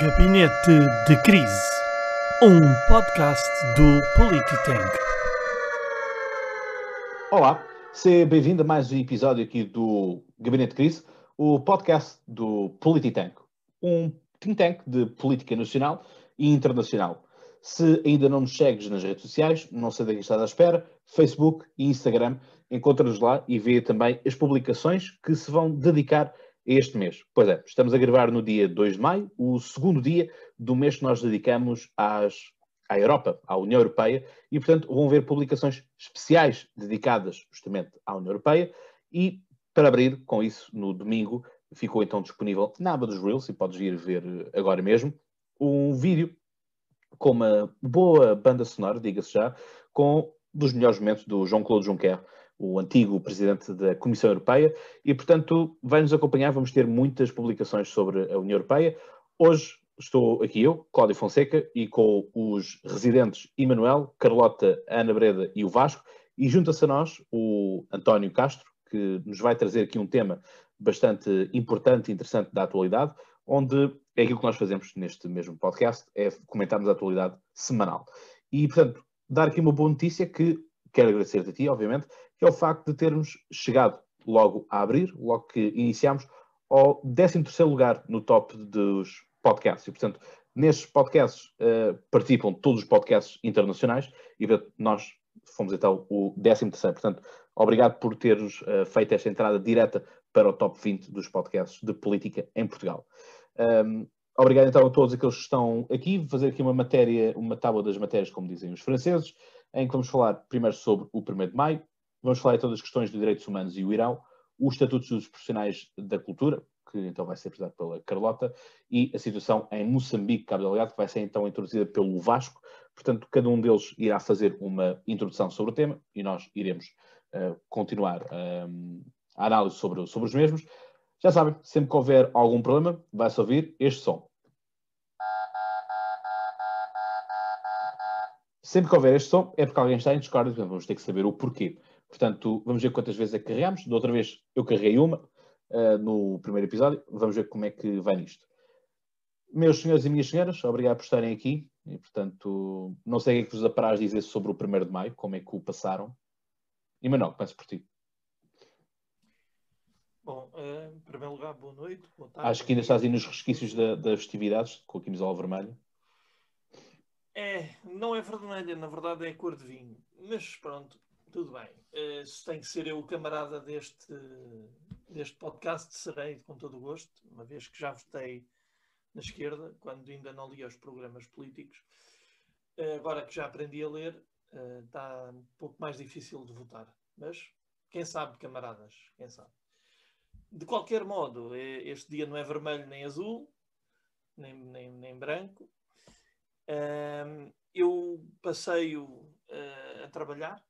Gabinete de Crise, um podcast do Polititank. Olá, seja bem-vindo a mais um episódio aqui do Gabinete de Crise, o podcast do Polititank, um think tank de política nacional e internacional. Se ainda não nos segues nas redes sociais, não sei de que à espera, Facebook e Instagram, encontra-nos lá e vê também as publicações que se vão dedicar este mês. Pois é, estamos a gravar no dia 2 de maio, o segundo dia do mês que nós dedicamos às, à Europa, à União Europeia, e portanto vão ver publicações especiais dedicadas justamente à União Europeia. E para abrir com isso, no domingo, ficou então disponível na aba dos Reels, e podes ir ver agora mesmo, um vídeo com uma boa banda sonora, diga-se já, com dos melhores momentos do Jean-Claude Juncker o antigo presidente da Comissão Europeia, e, portanto, vai-nos acompanhar. Vamos ter muitas publicações sobre a União Europeia. Hoje estou aqui eu, Cláudio Fonseca, e com os residentes Emanuel, Carlota, Ana Breda e o Vasco, e junta-se a nós o António Castro, que nos vai trazer aqui um tema bastante importante e interessante da atualidade, onde é aquilo que nós fazemos neste mesmo podcast, é comentarmos a atualidade semanal. E, portanto, dar aqui uma boa notícia que quero agradecer-te a ti, obviamente, que é o facto de termos chegado logo a abrir, logo que iniciámos, ao 13º lugar no top dos podcasts. E, portanto, nestes podcasts uh, participam todos os podcasts internacionais e nós fomos então o 13º. Portanto, obrigado por teres uh, feito esta entrada direta para o top 20 dos podcasts de política em Portugal. Um, obrigado então a todos aqueles que estão aqui. Vou fazer aqui uma matéria, uma tábua das matérias, como dizem os franceses, em que vamos falar primeiro sobre o 1 de maio, Vamos falar então das questões de direitos humanos e o Irão, o Estatuto dos Profissionais da Cultura, que então vai ser apresentado pela Carlota, e a situação em Moçambique, Cabo Delgado, que vai ser então introduzida pelo Vasco. Portanto, cada um deles irá fazer uma introdução sobre o tema e nós iremos uh, continuar uh, a análise sobre, sobre os mesmos. Já sabem, sempre que houver algum problema, vai-se ouvir este som. Sempre que houver este som, é porque alguém está em Discord, então vamos ter que saber o porquê. Portanto, vamos ver quantas vezes é que carregamos. Da outra vez eu carreguei uma uh, no primeiro episódio. Vamos ver como é que vai nisto. Meus senhores e minhas senhoras, obrigado por estarem aqui. E, portanto, não sei o que é que vos apraz dizer sobre o 1 de maio, como é que o passaram. E Manuel, começo por ti. Bom, uh, em primeiro lugar, boa noite. Boa tarde, Acho que ainda estás aí nos resquícios das da festividades, com a camisola vermelha. É, não é vermelha, na verdade é cor de vinho. Mas pronto, tudo bem. Uh, se tem que ser eu o camarada deste, deste podcast, serei com todo o gosto, uma vez que já votei na esquerda, quando ainda não lia os programas políticos. Uh, agora que já aprendi a ler, uh, está um pouco mais difícil de votar. Mas quem sabe, camaradas, quem sabe. De qualquer modo, este dia não é vermelho nem azul, nem, nem, nem branco. Eu passei-o a trabalhar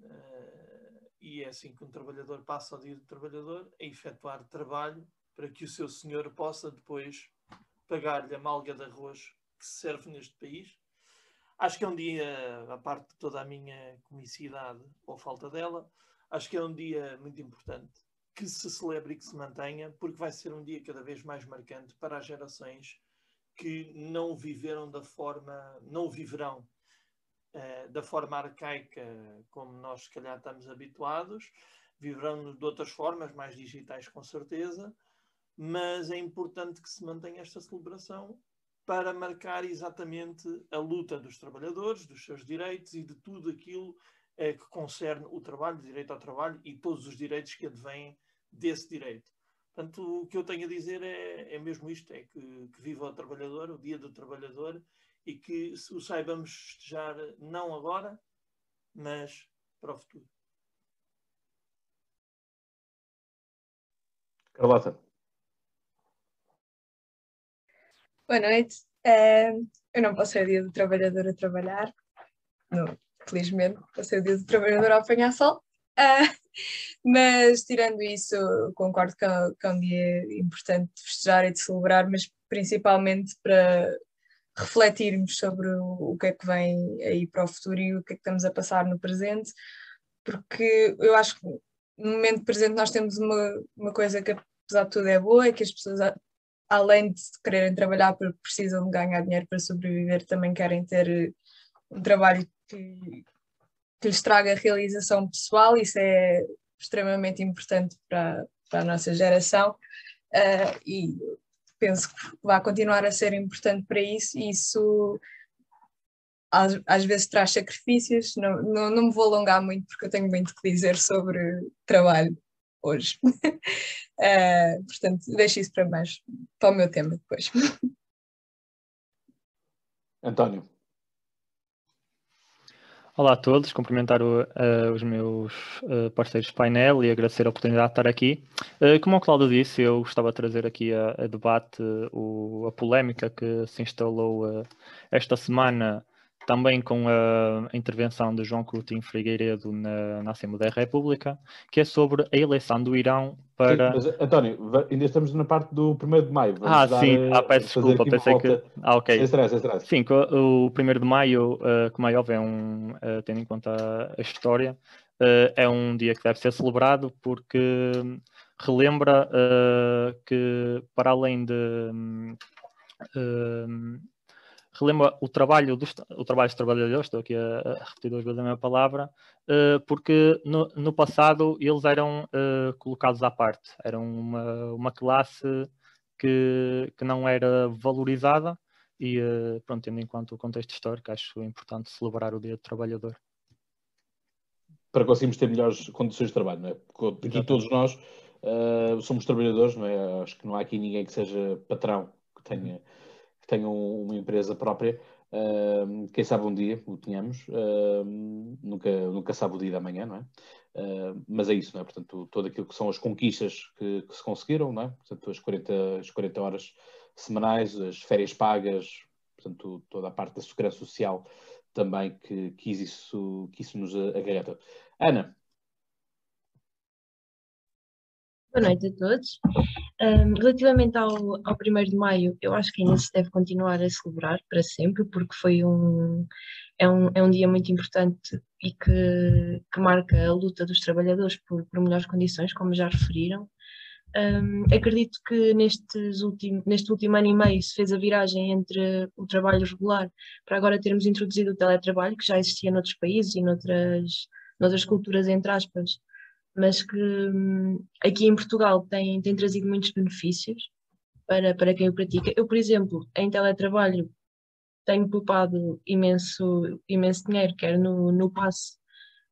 Uh, e é assim que um trabalhador passa o dia do trabalhador a efetuar trabalho para que o seu senhor possa depois pagar-lhe a malga de arroz que se serve neste país. Acho que é um dia, a parte de toda a minha comicidade ou falta dela, acho que é um dia muito importante que se celebre e que se mantenha, porque vai ser um dia cada vez mais marcante para as gerações que não viveram da forma, não viverão uh, da forma arcaica como nós se calhar estamos habituados, viverão de outras formas, mais digitais com certeza, mas é importante que se mantenha esta celebração para marcar exatamente a luta dos trabalhadores, dos seus direitos e de tudo aquilo uh, que concerne o trabalho, o direito ao trabalho e todos os direitos que advêm desse direito. Portanto, o que eu tenho a dizer é, é mesmo isto: é que, que viva o trabalhador, o dia do trabalhador, e que o saibamos festejar não agora, mas para o futuro. Carlota. Boa noite. Uh, eu não passei o dia do trabalhador a trabalhar, não, felizmente, passei o dia do trabalhador a apanhar sol. Mas tirando isso, concordo que é, que é um dia importante de festejar e de celebrar, mas principalmente para refletirmos sobre o, o que é que vem aí para o futuro e o que é que estamos a passar no presente, porque eu acho que no momento presente nós temos uma, uma coisa que apesar de tudo é boa, é que as pessoas além de quererem trabalhar porque precisam de ganhar dinheiro para sobreviver, também querem ter um trabalho que, que lhes traga realização pessoal, isso é extremamente importante para, para a nossa geração uh, e penso que vai continuar a ser importante para isso e isso às, às vezes traz sacrifícios, não, não, não me vou alongar muito porque eu tenho muito que dizer sobre trabalho hoje. uh, portanto, deixo isso para mais, para o meu tema depois. António. Olá a todos, cumprimentar o, uh, os meus uh, parceiros de painel e agradecer a oportunidade de estar aqui. Uh, como o Cláudio disse, eu gostava de trazer aqui a, a debate o, a polémica que se instalou esta semana também com a intervenção de João Coutinho Figueiredo na, na Assembleia da República, que é sobre a eleição do Irão para... Sim, mas, António, ainda estamos na parte do 1 de maio. Vamos ah, dar, sim, ah, peço desculpa, pensei volta... que... Ah, ok. Sem stress, sem stress. Sim, o 1 de maio, uh, como é óbvio, é um, uh, tendo em conta a história, é um dia que deve ser celebrado porque relembra que, para além de relembra o trabalho dos, o trabalho dos trabalhadores, estou aqui a, a repetir duas vezes a mesma palavra, uh, porque no, no, passado eles eram uh, colocados à parte, eram uma, uma classe que, que não era valorizada e, uh, pronto, tendo em conta o contexto histórico, acho importante celebrar o Dia do Trabalhador. Para conseguirmos ter melhores condições de trabalho, não é? Porque aqui todos nós somos trabalhadores, não é? Acho que não há aqui ninguém que seja patrão, que tenha... Uhum tenham uma empresa própria. Uh, quem sabe um dia o tenhamos, uh, nunca, nunca sabe o dia da manhã, não é? Uh, mas é isso, não é? Portanto, todo aquilo que são as conquistas que, que se conseguiram, não é? Portanto, as 40, as 40 horas semanais, as férias pagas, portanto, toda a parte da segurança social também que, que, isso, que isso nos agarreta. Ana, Boa noite a todos. Um, relativamente ao, ao 1 de Maio, eu acho que ainda se deve continuar a celebrar para sempre, porque foi um, é, um, é um dia muito importante e que, que marca a luta dos trabalhadores por, por melhores condições, como já referiram. Um, acredito que nestes últimos, neste último ano e meio se fez a viragem entre o trabalho regular para agora termos introduzido o teletrabalho, que já existia noutros países e noutras, noutras culturas, entre aspas, mas que hum, aqui em Portugal tem, tem trazido muitos benefícios para, para quem o pratica. Eu, por exemplo, em teletrabalho, tenho poupado imenso, imenso dinheiro, quer no, no passe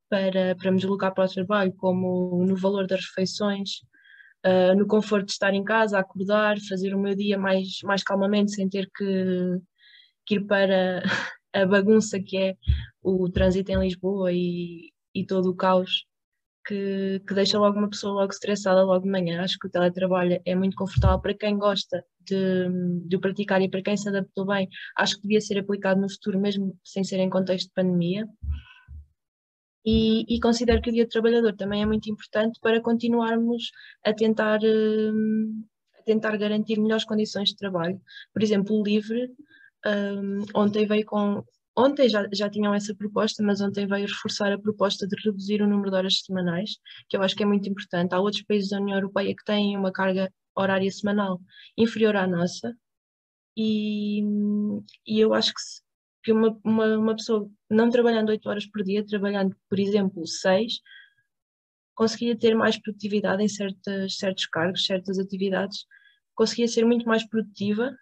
para, para me deslocar para o trabalho, como no valor das refeições, uh, no conforto de estar em casa, acordar, fazer o meu dia mais, mais calmamente, sem ter que, que ir para a bagunça que é o trânsito em Lisboa e, e todo o caos que, que deixa logo uma pessoa logo estressada logo de manhã. Acho que o teletrabalho é muito confortável para quem gosta de, de o praticar e para quem se adaptou bem. Acho que devia ser aplicado no futuro, mesmo sem ser em contexto de pandemia. E, e, considero que o Dia do Trabalhador também é muito importante para continuarmos a tentar, hum, a tentar garantir melhores condições de trabalho. Por exemplo, o LIVRE um, ontem veio com, Ontem já, já tinham essa proposta, mas ontem veio reforçar a proposta de reduzir o número de horas semanais, que eu acho que é muito importante. Há outros países da União Europeia que têm uma carga horária semanal inferior à nossa, e, e eu acho que, se, que uma, uma, uma, pessoa não trabalhando 8 horas por dia, trabalhando, por exemplo, 6, conseguia ter mais produtividade em certas, certos cargos, certas atividades, conseguia ser muito mais produtiva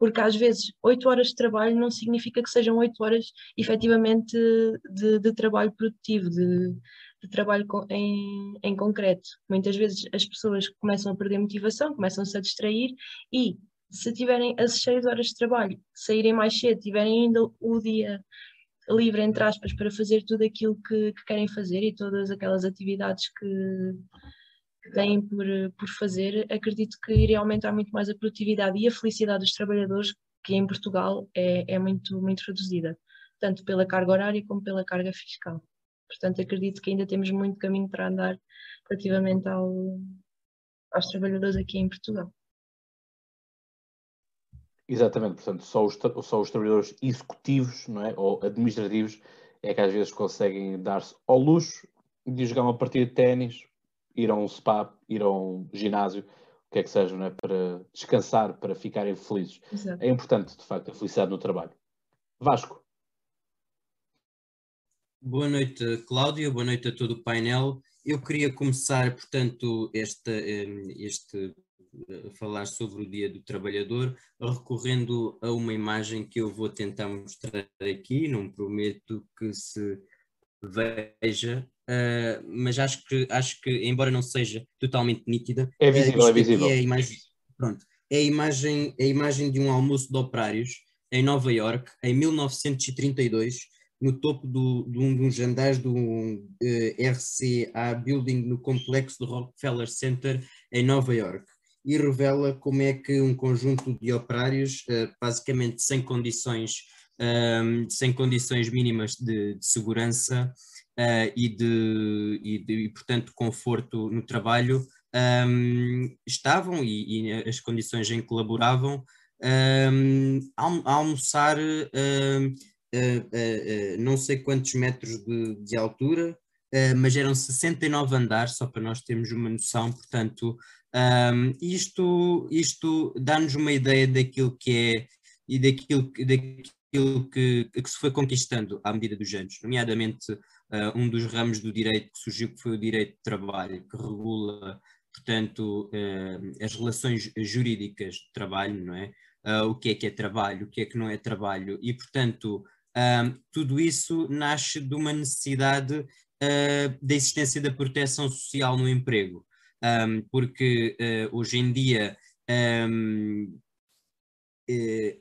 porque às vezes oito horas de trabalho não significa que sejam oito horas efetivamente de, de trabalho produtivo, de, de trabalho em, em concreto. Muitas vezes as pessoas começam a perder motivação, começam-se a distrair e se tiverem as seis horas de trabalho, saírem mais cedo, tiverem ainda o dia livre, entre aspas, para fazer tudo aquilo que, que querem fazer e todas aquelas atividades que têm por, por fazer, acredito que iria aumentar muito mais a produtividade e a felicidade dos trabalhadores, que em Portugal é, é muito, muito reduzida, tanto pela carga horária como pela carga fiscal. Portanto, acredito que ainda temos muito caminho para andar relativamente ao, aos trabalhadores aqui em Portugal. Exatamente, portanto, só os, só os trabalhadores executivos não é? ou administrativos é que às vezes conseguem dar-se ao luxo de jogar uma partida de ténis ir a um spa, ir a um ginásio, que é que seja, não é? para descansar, para ficarem felizes. Exato. É importante, de facto, a felicidade no trabalho. Vasco. Boa noite, Cláudia. Boa noite a todo o painel. Eu queria começar, portanto, este, este falar sobre o Dia do Trabalhador, recorrendo a uma imagem que eu vou tentar mostrar aqui. Não prometo que se veja, uh, mas acho que, acho que, embora não seja totalmente nítida, é visível, uh, é visível. É a, imagem, pronto, é a imagem, é a imagem de um almoço de operários em Nova York, em 1932, no topo do, de um dos andares do uh, RCA Building no complexo do Rockefeller Center em Nova York e revela como é que um conjunto de operários, basicamente sem condições um, sem condições mínimas de, de segurança uh, e, de, e, de, e, portanto, conforto no trabalho, um, estavam, e, e, as condições em que laboravam, um, a, almoçar uh, uh, não sei quantos metros de, de altura, mas eram 69 andares, só para nós termos uma noção, portanto, isto, isto dá-nos uma ideia daquilo que é e daquilo, daquilo aquilo que, que se foi conquistando à medida dos anos, nomeadamente uh, um dos ramos do direito que surgiu, que foi o direito de trabalho, que regula, portanto, uh, as relações jurídicas de trabalho, não é? Uh, o que é que é trabalho, o que é que não é trabalho, e, portanto, tudo isso nasce de uma necessidade da existência da proteção social no emprego, um, porque hoje em dia um,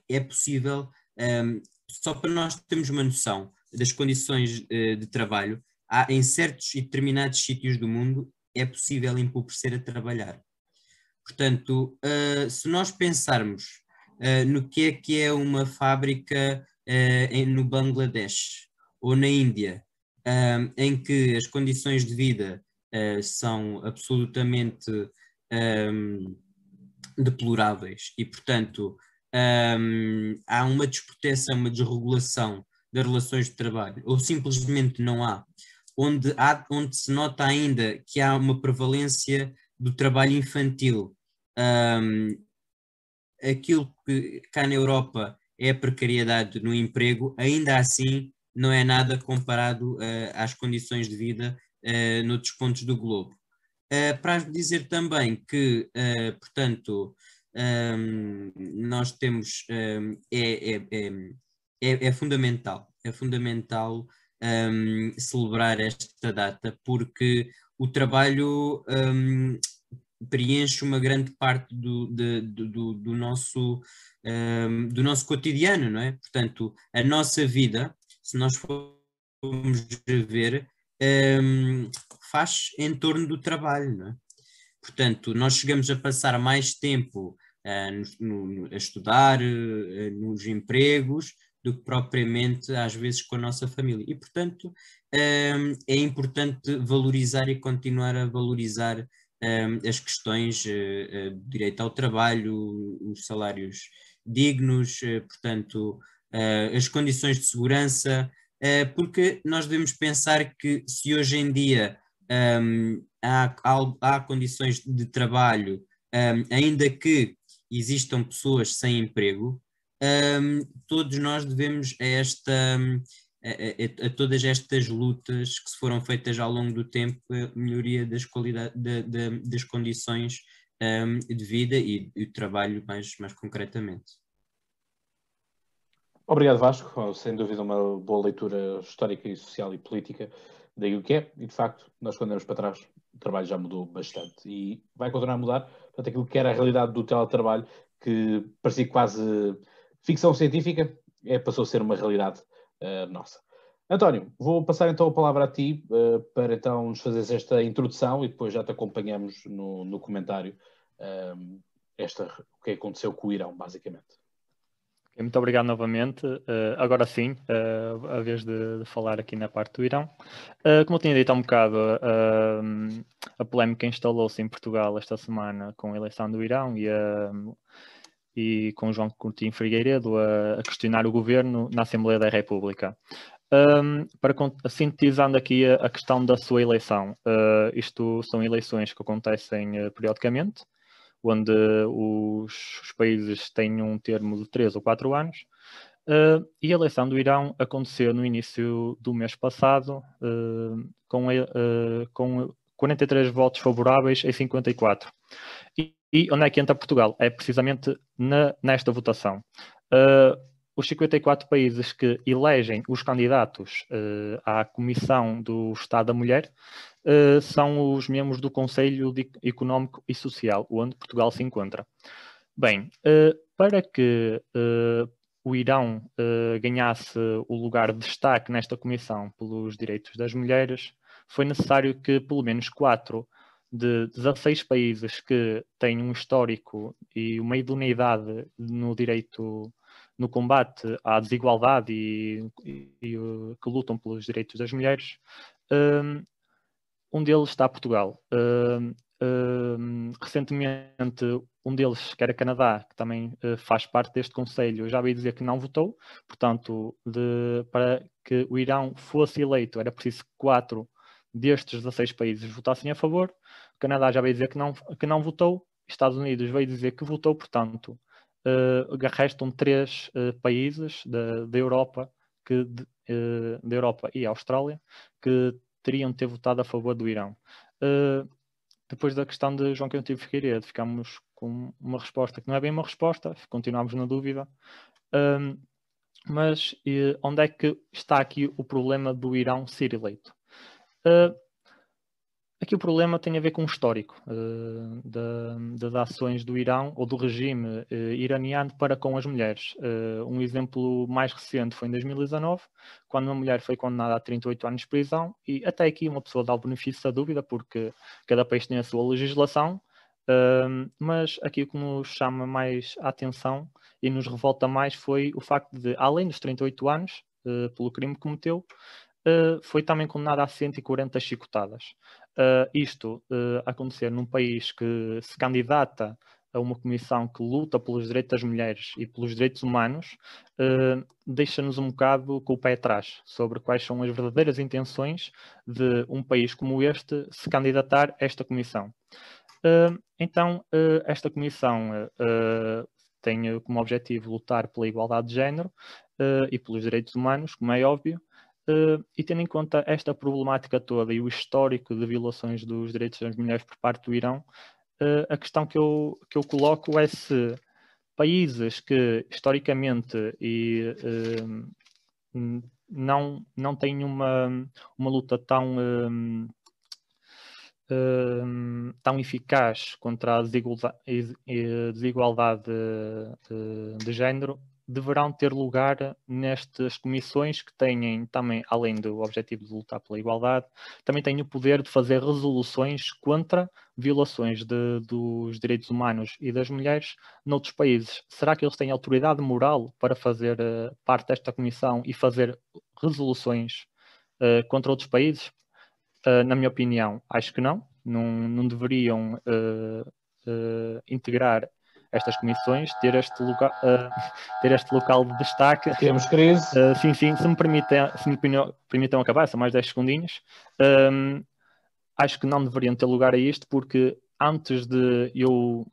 é possível um, só para nós termos uma noção das condições uh, de trabalho, há, em certos e determinados sítios do mundo é possível empobrecer a trabalhar. Portanto, uh, se nós pensarmos uh, no que é que é uma fábrica em, no Bangladesh ou na Índia, em que as condições de vida são absolutamente um, deploráveis e, portanto, um, há uma desproteção, uma desregulação das relações de trabalho, ou simplesmente não há, onde, há, onde se nota ainda que há uma prevalência do trabalho infantil. Um, aquilo que cá na Europa é a precariedade no emprego, ainda assim não é nada comparado uh, às condições de vida uh, noutros pontos do globo. Uh, para dizer também que, uh, portanto, um, nós temos um, é, é, é, é, fundamental, é fundamental um, celebrar esta data porque o trabalho preenche uma grande parte do, de, do, do, nosso, do nosso cotidiano, não é? Portanto, a nossa vida, se nós formos ver, faz em torno do trabalho, não é? Portanto, nós chegamos a passar mais tempo uh, no, no, a estudar, uh, nos empregos, do que propriamente às vezes com a nossa família. E, portanto, um, é importante valorizar e continuar a valorizar um, as questões do direito ao trabalho, os salários dignos, portanto, as condições de segurança, porque nós devemos pensar que se hoje em dia um, há, há, há, condições de trabalho, um, ainda que existam pessoas sem emprego, um, todos nós devemos a, esta, a, a, a, todas estas lutas que se foram feitas ao longo do tempo, a melhoria das, das condições de vida e, e trabalho mais, mais concretamente. Obrigado, Vasco. Sem dúvida, uma boa leitura histórica e social e política daí que é, e de facto, nós quando andamos para trás, o trabalho já mudou bastante e vai continuar a mudar. Portanto, aquilo que era a realidade do teletrabalho, que parecia quase ficção científica, é, passou a ser uma realidade uh, nossa. António, vou passar então a palavra a ti uh, para então nos fazeres esta introdução e depois já te acompanhamos no, no comentário uh, esta, o que aconteceu com o Irão, basicamente. Muito obrigado novamente. Uh, agora sim, uh, a vez de, de, falar aqui na parte do Irão. Uh, como eu tinha dito há um bocado, a polémica instalou-se em Portugal esta semana com a eleição do Irão e, e com João Coutinho Figueiredo a, a, questionar o governo na Assembleia da República. Um, para sintetizando aqui a, a, questão da sua eleição, isto são eleições que acontecem periodicamente, onde os, os países têm um termo de 3 ou 4 anos. Uh, e a eleição do Irão aconteceu no início do mês passado, uh, com, uh, com 43 votos favoráveis em 54. E, e, onde é que entra Portugal? É precisamente na, nesta votação. os 54 países que elegem os candidatos à Comissão do Estado da Mulher são os membros do Conselho Económico e Social, onde Portugal se encontra. Bem, para que o Irão uh, ganhasse o lugar de destaque nesta comissão pelos direitos das mulheres, foi necessário que pelo menos quatro de 16 países que têm um histórico e uma idoneidade no direito, no combate à desigualdade e, e, e uh, que lutam pelos direitos das mulheres, um deles está Portugal. Um, um, recentemente, um deles, que era Canadá, que também uh, faz parte deste Conselho, já veio dizer que não votou, portanto, de, para que o Irão fosse eleito era preciso que quatro destes 16 países votassem a favor, o Canadá já veio dizer que não, que não votou, Estados Unidos veio dizer que votou, portanto, uh, restam três uh, países da, Europa, que, de, uh, da Europa e Austrália, que teriam de ter votado a favor do Irão. Uh, depois da questão de João Quinto Figueiredo, ficamos com uma resposta que não é bem uma resposta, continuamos na dúvida. Um, mas e, onde é que está aqui o problema do Irão ser eleito? Aqui o problema tem a ver com o histórico uh, das ações do Irão ou do regime uh, iraniano para com as mulheres. Uh, um exemplo mais recente foi em 2019, quando uma mulher foi condenada a 38 anos de prisão, e até aqui uma pessoa dá o benefício da dúvida, porque cada país tem a sua legislação, mas aqui o que nos chama mais a atenção e nos revolta mais foi o facto de, além dos 38 anos, pelo crime que cometeu, Uh, foi também condenada a 140 chicotadas. Uh, isto uh, acontecer num país que se candidata a uma comissão que luta pelos direitos das mulheres e pelos direitos humanos, deixa-nos um bocado com o pé atrás sobre quais são as verdadeiras intenções de um país como este se candidatar a esta comissão. Então, esta comissão tem como objetivo lutar pela igualdade de género e pelos direitos humanos, como é óbvio, e tendo em conta esta problemática toda e o histórico de violações dos direitos das mulheres por parte do Irão, uh, a questão que eu, que eu coloco é se países que historicamente e, uh, não, não têm uma, uma luta tão, tão eficaz contra a desigualdade, desigualdade de, de género, deverão ter lugar nestas comissões que têm também, além do objetivo de lutar pela igualdade, também têm o poder de fazer resoluções contra violações de, dos direitos humanos e das mulheres noutros países. Será que eles têm autoridade moral para fazer uh, parte desta comissão e fazer resoluções uh, contra outros países? Uh, na minha opinião, acho que não. Não, não deveriam integrar estas comissões, ter este, local, uh, ter este local de destaque. Temos crise. Uh, sim, sim, se me permitem, se me permitam acabar, são mais 10 segundinhos. Um, acho que não deveriam ter lugar a isto, porque antes de eu,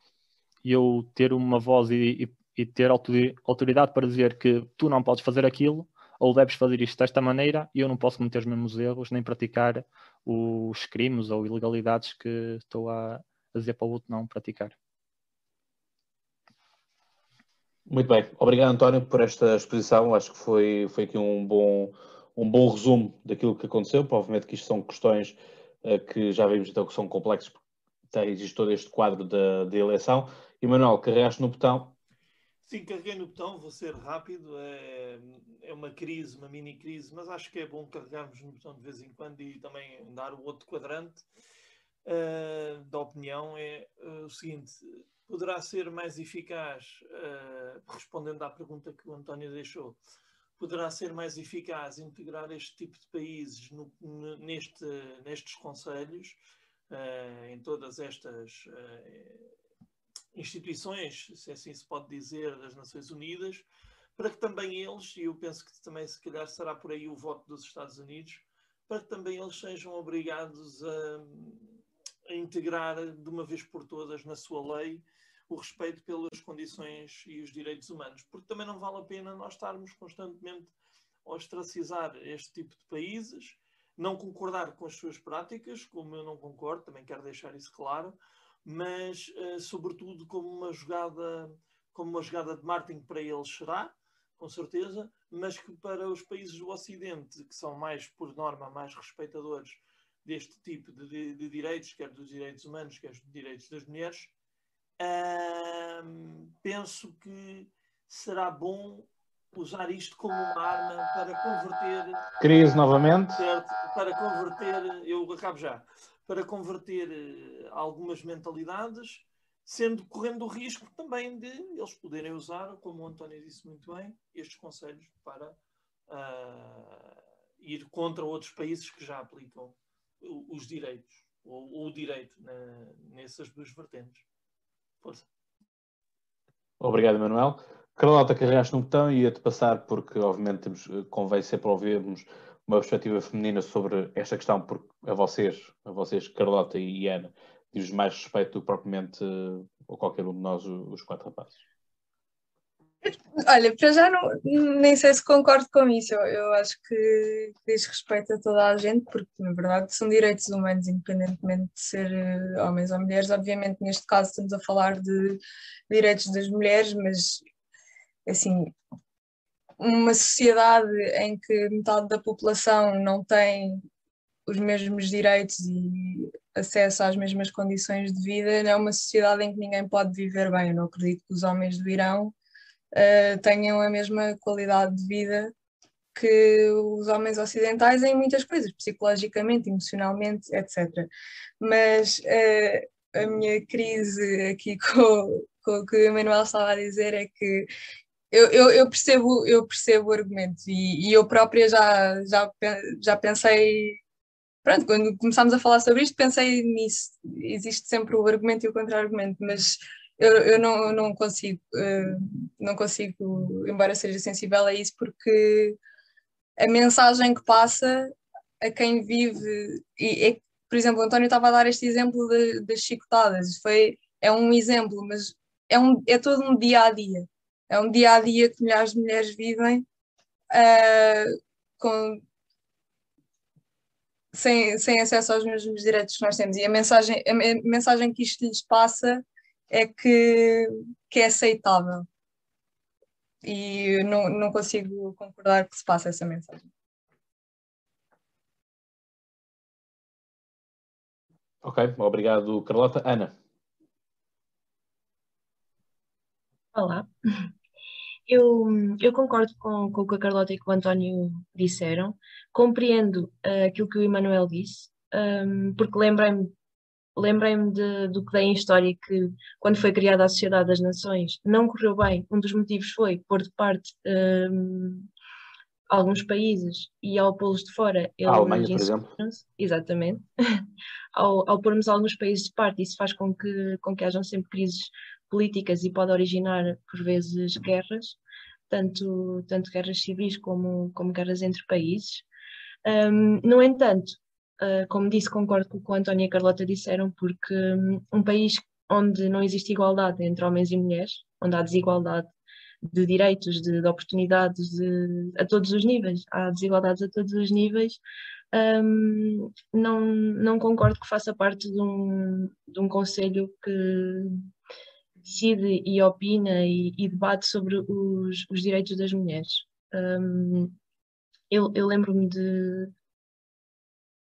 eu ter uma voz e, e, e ter autoridade para dizer que tu não podes fazer aquilo, ou deves fazer isto desta maneira, e eu não posso cometer os mesmos erros, nem praticar os crimes ou ilegalidades que estou a, a dizer para o outro não praticar. Muito bem, obrigado António por esta exposição. Acho que foi, foi aqui um bom, um bom resumo daquilo que aconteceu. Provavelmente que isto são questões uh, que já vimos então que são complexas, porque existe todo este quadro da, eleição. E Manuel, carregaste no botão. Sim, carreguei no botão, vou ser rápido. É, é uma crise, uma mini crise, mas acho que é bom carregarmos no botão de vez em quando e também dar o outro quadrante uh, da opinião. É uh, o seguinte: poderá ser mais eficaz, uh, respondendo à pergunta que o António deixou, poderá ser mais eficaz integrar este tipo de países no, neste, nestes conselhos, uh, em todas estas uh, instituições, se assim se pode dizer, das Nações Unidas, para que também eles, e eu penso que também se calhar será por aí o voto dos Estados Unidos, para que também eles sejam obrigados a a integrar de uma vez por todas na sua lei o respeito pelas condições e os direitos humanos, porque também não vale a pena nós estarmos constantemente a ostracizar este tipo de países, não concordar com as suas práticas, como eu não concordo, também quero deixar isso claro, mas uh, sobretudo como uma jogada como uma jogada de marketing para eles será, com certeza, mas que para os países do Ocidente, que são mais, por norma, mais respeitadores deste tipo de, de, direitos, quer dos direitos humanos, quer dos direitos das mulheres, hum, penso que será bom usar isto como uma arma para converter. Crise novamente. Certo, para converter, eu acabo já, para converter eh, algumas mentalidades sendo correndo o risco também de eles poderem usar, como o António disse muito bem, estes conselhos para uh, ir contra outros países que já aplicam os direitos, ou, o direito na, nessas duas vertentes. Força. Obrigado, Manuel. Carlota, carregaste no botão e ia-te passar, porque obviamente temos, eh, convém sempre ouvirmos uma perspectiva feminina sobre esta questão, porque a vocês, a vocês, Carlota e Ana, diz mais respeito do que propriamente uh, ou qualquer um de nós, os quatro rapazes. Olha, para já não, nem sei se concordo com isso. Eu, eu acho que diz respeito a toda a gente, porque na verdade são direitos humanos, independentemente de ser uh, homens ou mulheres. Obviamente, neste caso, estamos a falar de direitos das mulheres, mas assim, uma sociedade em que metade da população não tem os mesmos direitos e acesso às mesmas condições de vida, é uma sociedade em que ninguém pode viver bem. Eu não acredito que os homens do Irão uh, tenham a mesma qualidade de vida que os homens ocidentais em muitas coisas, psicologicamente, emocionalmente, etc. Mas uh, a minha crise aqui com, com o que o Manuel estava a dizer é que eu, eu, eu, percebo, eu percebo o argumento e, e, eu própria já, já, já pensei pronto, quando começámos a falar sobre isto, pensei nisso. Existe sempre o argumento e o contra-argumento, mas eu, eu não, não consigo, uh, não consigo, embora seja sensível a isso, porque a mensagem que passa a quem vive, e, é, por exemplo, o António estava a dar este exemplo de, das chicotadas, foi, é um exemplo, mas é, um, é todo um dia a dia. É um dia a dia que milhares de mulheres vivem uh, com sem, sem acesso aos mesmos direitos que nós temos. E a mensagem, a mensagem que isto lhes passa é que, que é aceitável. E não, não consigo concordar que se passe essa mensagem. Ok, obrigado, Carlota. Ana. Olá. Eu, eu concordo com, com o que a Carlota e com o António disseram, compreendo uh, aquilo que o Emanuel disse, um, porque lembrei-me lembrei-me do que dei em história que quando foi criada a Sociedade das Nações não correu bem. Um dos motivos foi pôr de parte um, alguns países e ao pô-los de fora eles a Alemanha, por exemplo. Exatamente. ao, ao pormos alguns países de parte, isso faz com que, com que hajam sempre crises políticas e pode originar, por vezes, guerras, tanto, tanto guerras civis como, como guerras entre países. Um, no entanto, uh, como disse, concordo com o que o António e a Carlota disseram, porque um, um país onde não existe igualdade entre homens e mulheres, onde há desigualdade de direitos, de, de oportunidades de, a todos os níveis, há desigualdades a todos os níveis, um, não, não concordo que faça parte de um, de um conselho que, decide e opina e, e debate sobre os, os, direitos das mulheres. Um, eu, eu lembro-me de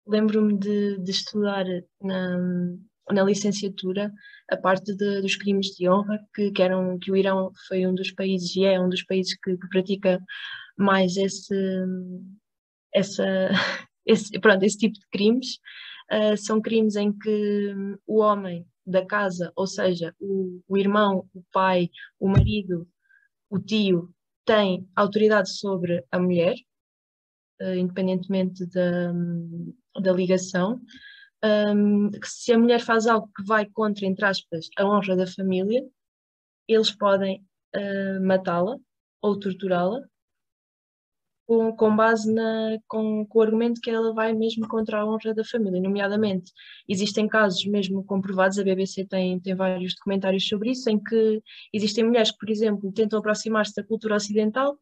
lembro-me de, de, estudar na, na licenciatura a parte de, dos crimes de honra que, que, eram, que o Irão foi um dos países e é um dos países que, que pratica mais esse, essa, esse, pronto, esse tipo de crimes. Uh, são crimes em que o homem da casa, ou seja, o, o irmão, o pai, o marido, o tio, tem autoridade sobre a mulher, independentemente da, da ligação. Um, que se a mulher faz algo que vai contra, entre aspas, a honra da família, eles podem uh, matá-la ou torturá-la, com, com base na, com, com o argumento que ela vai mesmo contra a honra da família, nomeadamente existem casos mesmo comprovados, a BBC tem, tem vários documentários sobre isso, em que existem mulheres que, por exemplo, tentam aproximar-se da cultura ocidental,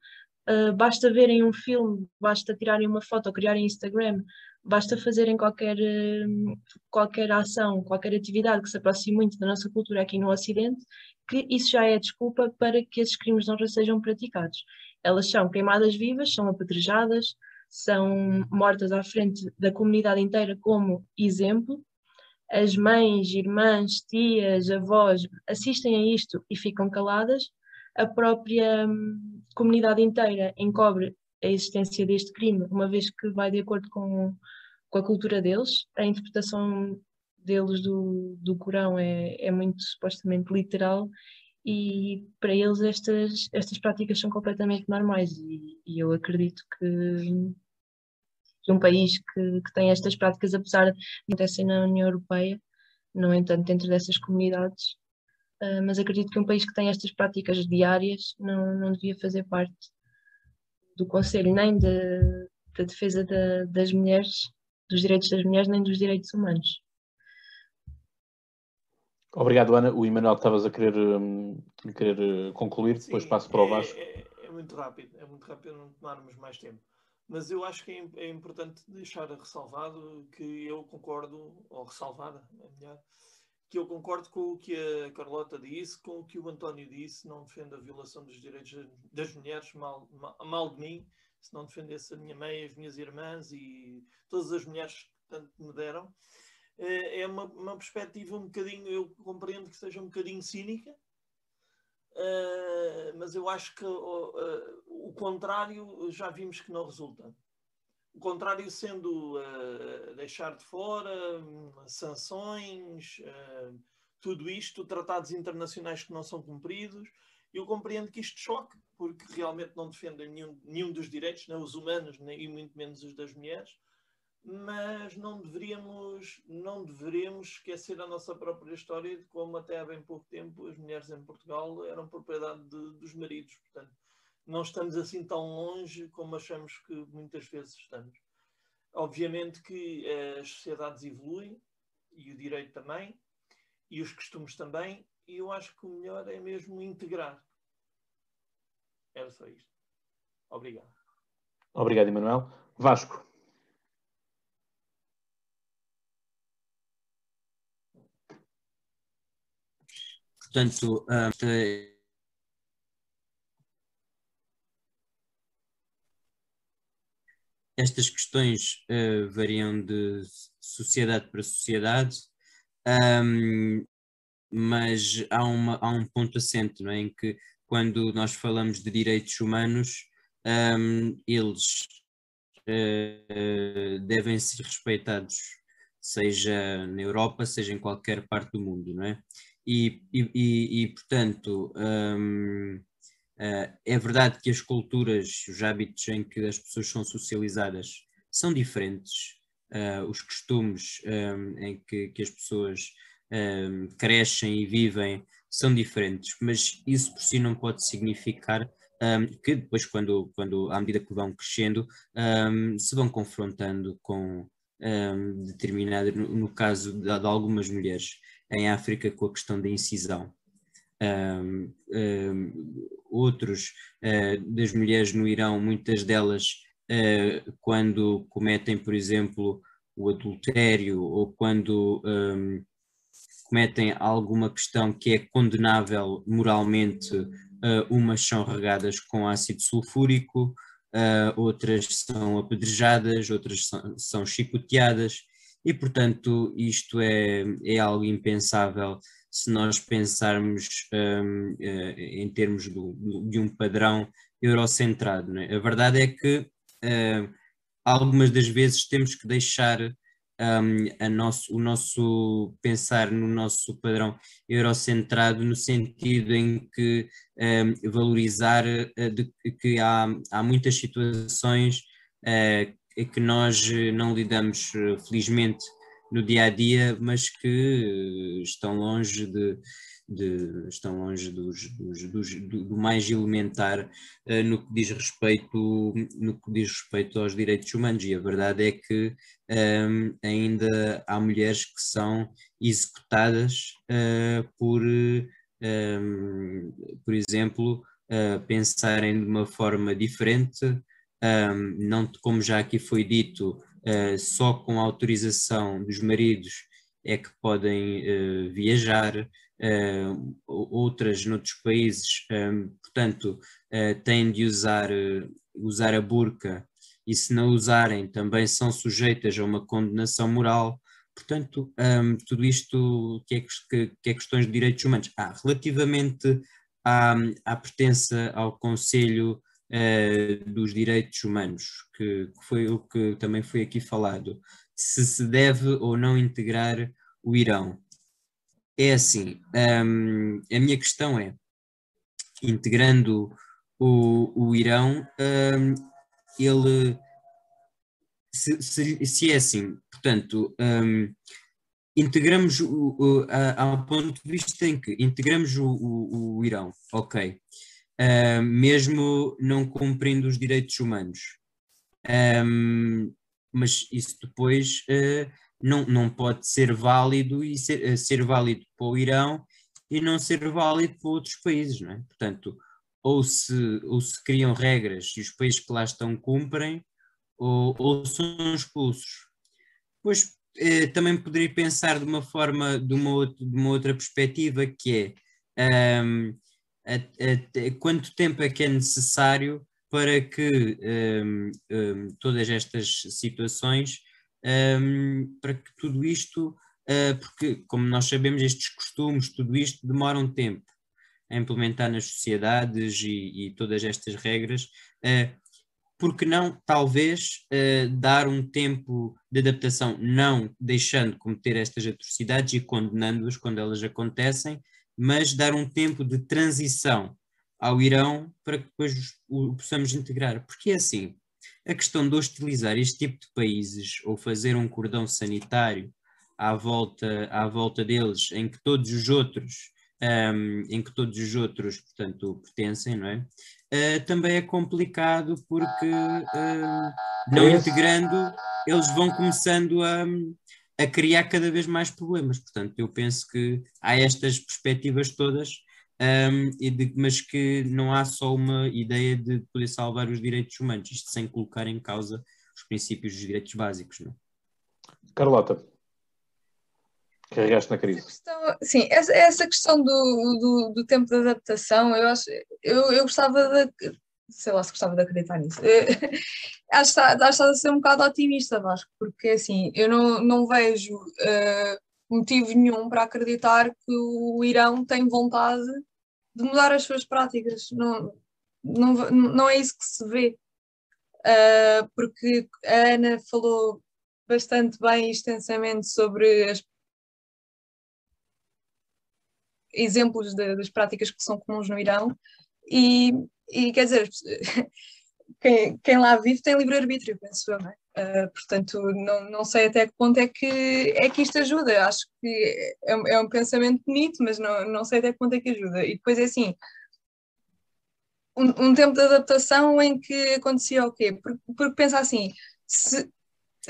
uh, basta verem um filme, basta tirarem uma foto criarem Instagram, basta fazerem qualquer, uh, qualquer ação, qualquer atividade que se aproxime muito da nossa cultura aqui no Ocidente, que isso já é desculpa para que esses crimes honra sejam praticados. Elas são queimadas vivas, são apedrejadas, são mortas à frente da comunidade inteira como exemplo. As mães, irmãs, tias, avós assistem a isto e ficam caladas. A própria hum, comunidade inteira encobre a existência deste crime, uma vez que vai de acordo com, com a cultura deles. A interpretação deles do, do Corão é, é muito supostamente literal e para eles estas, estas práticas são completamente normais e, e eu acredito que, que um país que, que tem estas práticas, apesar de acontecerem na União Europeia, no entanto dentro dessas comunidades, uh, mas acredito que um país que tem estas práticas diárias não, não devia fazer parte do Conselho nem da de, de defesa de, das mulheres, dos direitos das mulheres, nem dos direitos humanos. Obrigado, Ana. O Emanuel que estavas a querer, um, querer uh, concluir, depois Sim, passo para o é, Vasco. É, é, é, muito rápido, é muito rápido não tomarmos mais tempo. Mas eu acho que é, é, importante deixar ressalvado que eu concordo, ou ressalvar, é melhor, que eu concordo com o que a Carlota disse, com o que o António disse, não defendo a violação dos direitos das mulheres, mal, mal, mal de mim, se não defendesse a minha mãe, as minhas irmãs e todas as mulheres que tanto me deram. Eh, é uma, uma perspectiva um bocadinho, eu compreendo que seja um bocadinho cínica, Uh, mas eu acho que uh, uh, o contrário já vimos que não resulta. O contrário sendo deixar de fora um, sanções, tudo isto, tratados internacionais que não são cumpridos. Eu compreendo que isto choque, porque realmente não defendem nenhum, nenhum dos direitos, nem os humanos, nem, e muito menos os das mulheres mas não deveríamos, não deveríamos esquecer a nossa própria história de como até há bem pouco tempo as mulheres em Portugal eram propriedade de, dos maridos. Portanto, não estamos assim tão longe como achamos que muitas vezes estamos. Obviamente que as sociedades evoluem e o direito também e os costumes também e eu acho que o melhor é mesmo integrar. Era só isto. Obrigado. Obrigado, Emanuel. Vasco. Portanto, uh, estas questões uh, variam de sociedade para sociedade, um, mas há, uma, há um ponto assente não é? em que, quando nós falamos de direitos humanos, um, eles uh, devem ser respeitados, seja na Europa, seja em qualquer parte do mundo, não é? E, e, e portanto, um, é verdade que as culturas, os hábitos em que as pessoas são socializadas são diferentes, uh, os costumes um, em que, que, as pessoas um, crescem e vivem são diferentes, mas isso por si não pode significar um, que depois, quando, quando, à medida que vão crescendo, um, se vão confrontando com um, determinada, no, no caso de, de, algumas mulheres, em África com a questão da incisão. Outros uh, das mulheres no Irão, muitas delas, uh, quando cometem, por exemplo, o adultério ou quando um, cometem alguma questão que é condenável moralmente, uh, umas são regadas com ácido sulfúrico, outras são apedrejadas, outras são, são chicoteadas e, portanto, isto é, é algo impensável se nós pensarmos um, eh, em termos do, de um padrão eurocentrado. É? A verdade é que uh, algumas das vezes temos que deixar um, nosso, o nosso pensar no nosso padrão eurocentrado no sentido em que um, valorizar uh, de, que há, há muitas situações uh, que nós eh, não lidamos eh, felizmente no dia a dia, mas que eh, estão longe de, de, estão longe dos, dos, dos, do, mais elementar uh, no que diz respeito no que diz respeito aos direitos humanos. E a verdade é que um, ehm, ainda há mulheres que são executadas uh, por um, ehm, por exemplo uh, pensarem de uma forma diferente. Um, ehm, não como já aqui foi dito só com autorização dos maridos é que podem viajar uh, outras noutros países, eh, portanto, têm de usar, usar a burca e se não usarem também são sujeitas a uma condenação moral. Portanto, tudo isto que é, que, é, questões de direitos humanos. Ah, relativamente à, à pertença ao Conselho uh, dos Direitos Humanos, que, que, foi o que também foi aqui falado, se se deve ou não integrar o Irão. É assim, um, a minha questão é, integrando o, o Irão, um, ele, se, se, se, é assim, portanto, um, integramos o, o, a, ao ponto de vista em que integramos o, o, o Irão, ok, uh, mesmo não cumprindo os direitos humanos, um, mas isso depois uh, não, não pode ser válido e ser, eh, ser válido para o Irão e não ser válido para outros países, não é? Portanto, ou se, ou se criam regras e os países que lá estão cumprem, ou, ou são expulsos. Pois eh, também poderia pensar de uma forma, de uma, outra, de uma outra perspectiva, que é um, quanto tempo é que é necessário para que um, um, todas estas situações um, para que tudo isto, uh, porque, como nós sabemos, estes costumes, tudo isto demora um tempo a implementar nas sociedades e, e todas estas regras. Uh, porque não, talvez, uh, dar um tempo de adaptação, não deixando cometer estas atrocidades e condenando-as quando elas acontecem, mas dar um tempo de transição ao Irão para que depois o, possamos integrar. Porque é assim, a questão de hostilizar este tipo de países ou fazer um cordão sanitário à volta, à volta deles, em que todos os outros, um, em que todos os outros, portanto, pertencem, não é? Uh, também é complicado porque uh, não integrando, eles vão começando a, a criar cada vez mais problemas. Portanto, eu penso que há estas perspectivas todas um, de, mas que não há só uma ideia de poder salvar os direitos humanos, isto sem colocar em causa os princípios dos direitos básicos. Não? É? Carlota, carregaste na crise. Questão, sim, essa, essa questão do, do, do, tempo de adaptação, eu acho, eu, eu gostava de, sei lá se gostava de acreditar nisso. acho que está a ser um bocado otimista, Vasco, porque assim, eu não, não vejo uh, motivo nenhum para acreditar que o Irão tem vontade de mudar as suas práticas. Não, não, não é isso que se vê. Uh, porque a Ana falou bastante bem e extensamente sobre as exemplos de, das práticas que são comuns no Irão e, e quer dizer, quem, quem lá vive tem livre-arbítrio, penso eu, não é? Uh, portanto, não, não sei até que ponto é que, é que isto ajuda. Acho que é, é, um pensamento bonito, mas não, não sei até que ponto é que ajuda. E depois é assim: um, um tempo de adaptação em que acontecia o quê? Porque, porque pensa assim: se,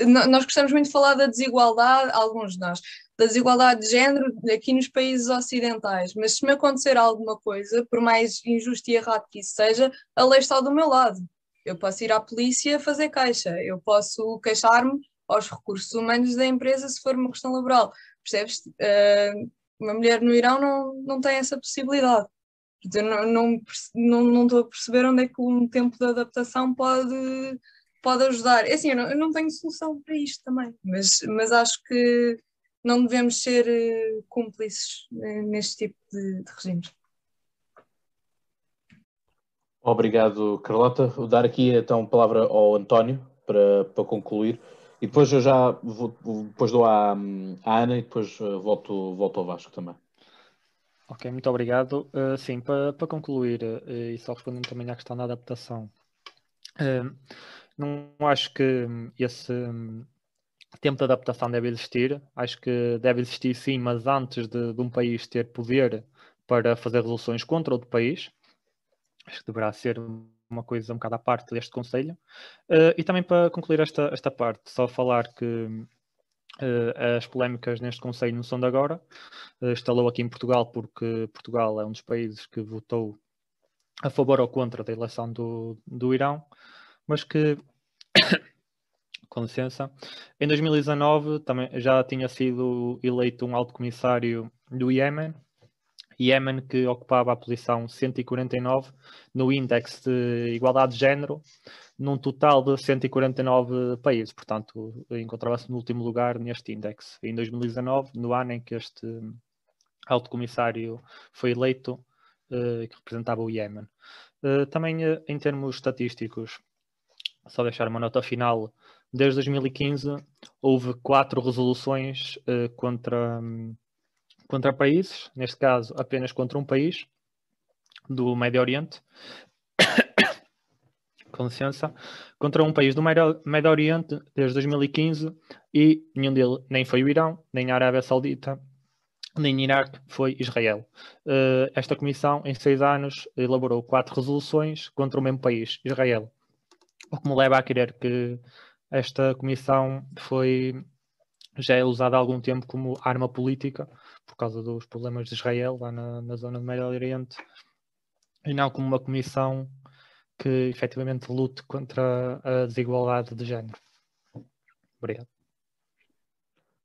nós gostamos muito de falar da desigualdade, alguns de nós, da desigualdade de género aqui nos países ocidentais, mas se me acontecer alguma coisa, por mais injusto e errado que isso seja, a lei está do meu lado eu posso ir à polícia fazer caixa, eu posso queixar-me aos recursos humanos da empresa se for uma questão laboral. Percebes? Uh, uma mulher no Irão não, não tem essa possibilidade. Eu não, não, não, não estou a perceber onde é que um tempo de adaptação pode, pode ajudar. É assim, eu não, eu não tenho solução para isto também, mas, mas acho que não devemos ser uh, cúmplices uh, neste tipo de, de regimes. Obrigado, Carlota. Vou dar aqui então a palavra ao António para, para concluir. E depois eu já vou, depois dou à, à Ana e depois eh, volto, volto ao Vasco também. Ok, muito obrigado. Uh, sim, para, para concluir, uh, e só respondendo também à questão da adaptação, uh, não acho que esse um, tempo de adaptação deve existir. Acho que deve existir sim, mas antes de, de um país ter poder para fazer resoluções contra outro país. Acho que deverá ser uma coisa um bocado à parte deste Conselho. Uh, e também para concluir esta, esta parte, só falar que uh, as polémicas neste Conselho não são de agora. Uh, instalou aqui em Portugal porque Portugal é um dos países que votou a favor ou contra da eleição do, do Irão, mas que, com licença, em 2019 também já tinha sido eleito um alto comissário do Iémen, Iémen que ocupava a posição 149 no índice de igualdade de género, num total de 149 países, portanto encontrava-se no último lugar neste índice. Em 2019, no ano em que este alto comissário foi eleito, uh, que representava o Iémen. Uh, também uh, em termos estatísticos, só deixar uma nota final, desde 2015 houve quatro resoluções contra um, contra países, neste caso apenas contra um país do Médio Oriente, com licença, contra um país do Médio Oriente desde 2015 e nenhum dele nem foi o Irão, nem a Arábia Saudita, nem Iraque, foi Israel. Uh, esta comissão, em seis anos, elaborou quatro resoluções contra o mesmo país, Israel. O que me leva a querer que esta comissão foi já é usada há algum tempo como arma política por causa dos problemas de Israel lá na, na zona do Médio Oriente e não como uma comissão que efetivamente lute contra a desigualdade de género. Obrigado.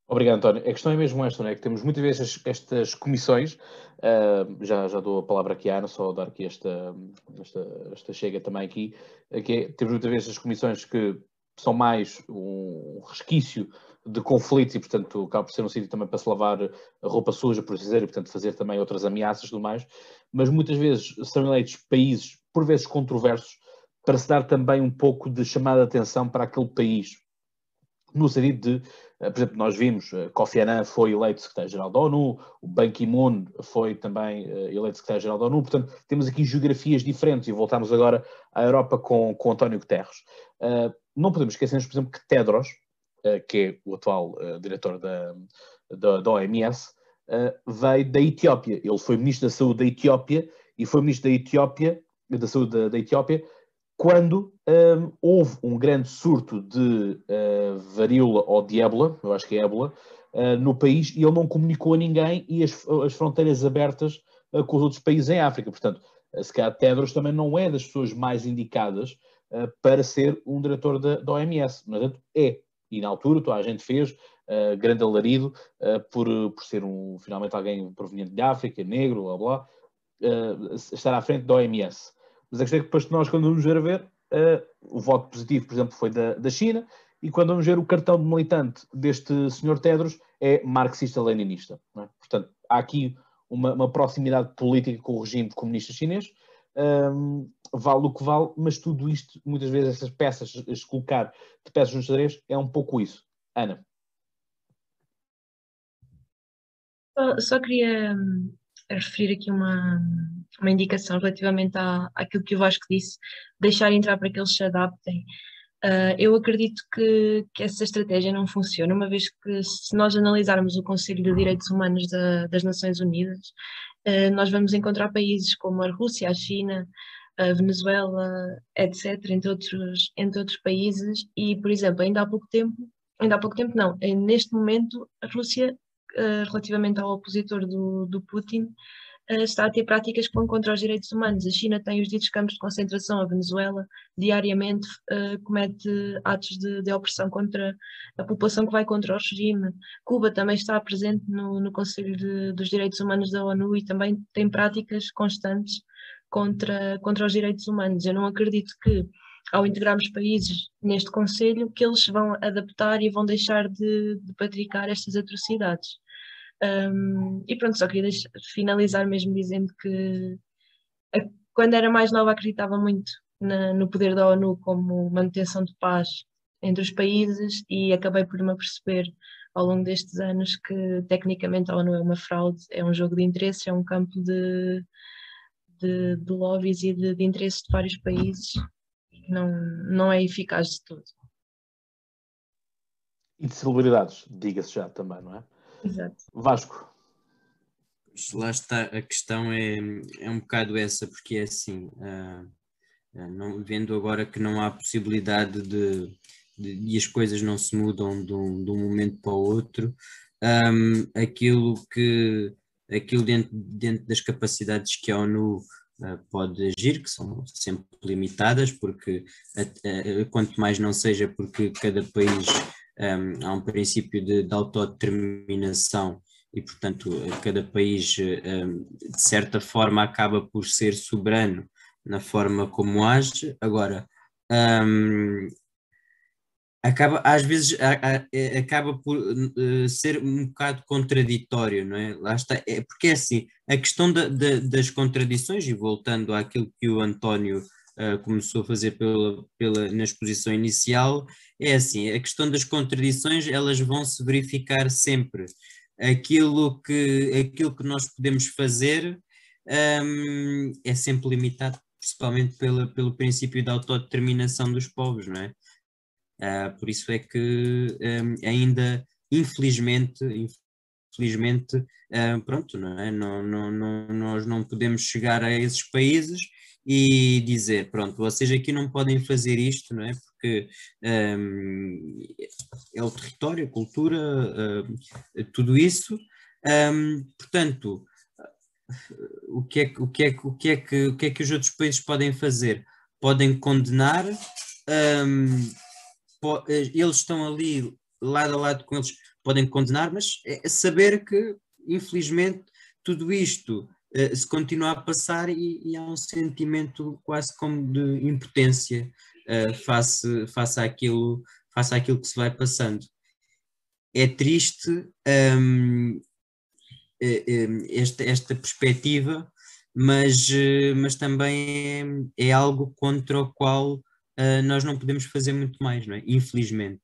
Obrigado, António. A questão é mesmo esta, não é? Que temos muitas vezes estas comissões, uh, já, já dou a palavra aqui à Ana, só dar aqui esta, esta, esta chega também aqui, que é, temos muitas vezes as comissões que são mais um resquício de conflitos e, portanto, acaba por ser um sítio também para se lavar a roupa suja, por dizer, e, portanto, fazer também outras ameaças e tudo mais. Mas muitas vezes são eleitos países, por vezes controversos, para se dar também um pouco de chamada de atenção para aquele país. No sentido de, por exemplo, nós vimos, eh, Kofi Annan foi eleito secretário-geral da ONU, o Ban Ki-moon foi também eh, eleito secretário-geral da ONU, portanto, temos aqui geografias diferentes e voltamos agora à Europa com, com António Guterres. não podemos esquecer, por exemplo, que Tedros, eh, que é o atual eh, diretor da, da, da OMS, eh, veio da Etiópia. Ele foi ministro da Saúde da Etiópia e foi ministro da Etiópia, da Saúde da, da Etiópia, quando um, houve um grande surto de uh, varíola ou de ébola, eu acho que é ébola, uh, no país e ele não comunicou a ninguém e as, as fronteiras abertas uh, com os outros países em África. Portanto, se calhar Tedros também não é das pessoas mais indicadas para ser um diretor da, da OMS. Mas é e na altura toda a gente fez grande alarido por, por ser um, finalmente alguém proveniente de África, negro, blá blá, estar à frente da OMS. Mas a questão é que depois nós, quando vamos ver a ver, o voto positivo, por exemplo, foi da, da China, e quando vamos ver o cartão de militante deste senhor Tedros é marxista-leninista. É? Portanto, há aqui uma, uma, proximidade política com o regime comunista chinês, um, vale o que vale, mas tudo isto, muitas vezes, essas peças, este colocar de peças no xadrez, é um pouco isso. Ana. Só, só queria hum, referir aqui uma, uma indicação relativamente à, àquilo que o Vasco disse, deixar entrar para que eles se adaptem. Uh, eu acredito que, que, essa estratégia não funciona, uma vez que se nós analisarmos o Conselho de Direitos Humanos da, das Nações Unidas, uh, nós vamos encontrar países como a Rússia, a China, a Venezuela, etc., entre outros, entre outros países, e, por exemplo, ainda há pouco tempo, ainda há pouco tempo não, neste momento a Rússia, uh, relativamente ao opositor do, do Putin, está a ter práticas que vão contra os direitos humanos. A China tem os ditos campos de concentração, a Venezuela diariamente uh, comete atos de, de, opressão contra a população que vai contra o regime. Cuba também está presente no, no Conselho de, dos Direitos Humanos da ONU e também tem práticas constantes contra, contra os direitos humanos. Eu não acredito que, ao integrarmos países neste Conselho, que eles vão adaptar e vão deixar de, de praticar estas atrocidades. Um, e pronto, só queria deixar, finalizar mesmo dizendo que a, quando era mais nova acreditava muito na, no poder da ONU como manutenção de paz entre os países e acabei por me aperceber ao longo destes anos que tecnicamente a ONU é uma fraude, é um jogo de interesses, é um campo de, de, de lobbies e de, de interesses de vários países não, não é eficaz de todo. E de celebridades, diga-se já também, não é? Exato. Vasco. lá está, a questão é, é um bocado essa, porque é assim, uh, não, vendo agora que não há possibilidade de, de, e as coisas não se mudam de um, de um momento para o outro, um, aquilo que aquilo dentro, dentro das capacidades que a ONU uh, pode agir, que são sempre limitadas, porque quanto mais não seja porque cada país um, há um princípio de, de autodeterminação e, portanto, cada país, um, de certa forma, acaba por ser soberano na forma como age. Agora, um, acaba às vezes a, a, é, acaba por uh, ser um bocado contraditório, não é? Lá está, é, porque é assim, a questão da, da, das contradições, e voltando àquilo que o António uh, começou a fazer pela, pela, na exposição inicial, é assim, a questão das contradições, elas vão se verificar sempre. Aquilo que, aquilo que nós podemos fazer um, é sempre limitado, principalmente pela, pelo princípio da autodeterminação dos povos, não é? Uh, por isso é que um, ainda, infelizmente, infelizmente, uh, pronto, não é? Não, não, não, nós não podemos chegar a esses países e dizer, pronto, vocês aqui não podem fazer isto, não é? Porque um, é o território, a cultura, uh, tudo isso. Um, portanto, o que, é, o, que é, o, que é que, o que é que os outros países podem fazer? Podem condenar um, eh, eles estão ali lado a lado com eles, podem condenar, mas é saber que, infelizmente, tudo isto se continua a passar e, e, há um sentimento quase como de impotência uh, face, face, àquilo, face àquilo que se vai passando. É triste um, esta, esta perspectiva, mas, mas também é, é algo contra o qual uh, nós não podemos fazer muito mais, não é? Infelizmente.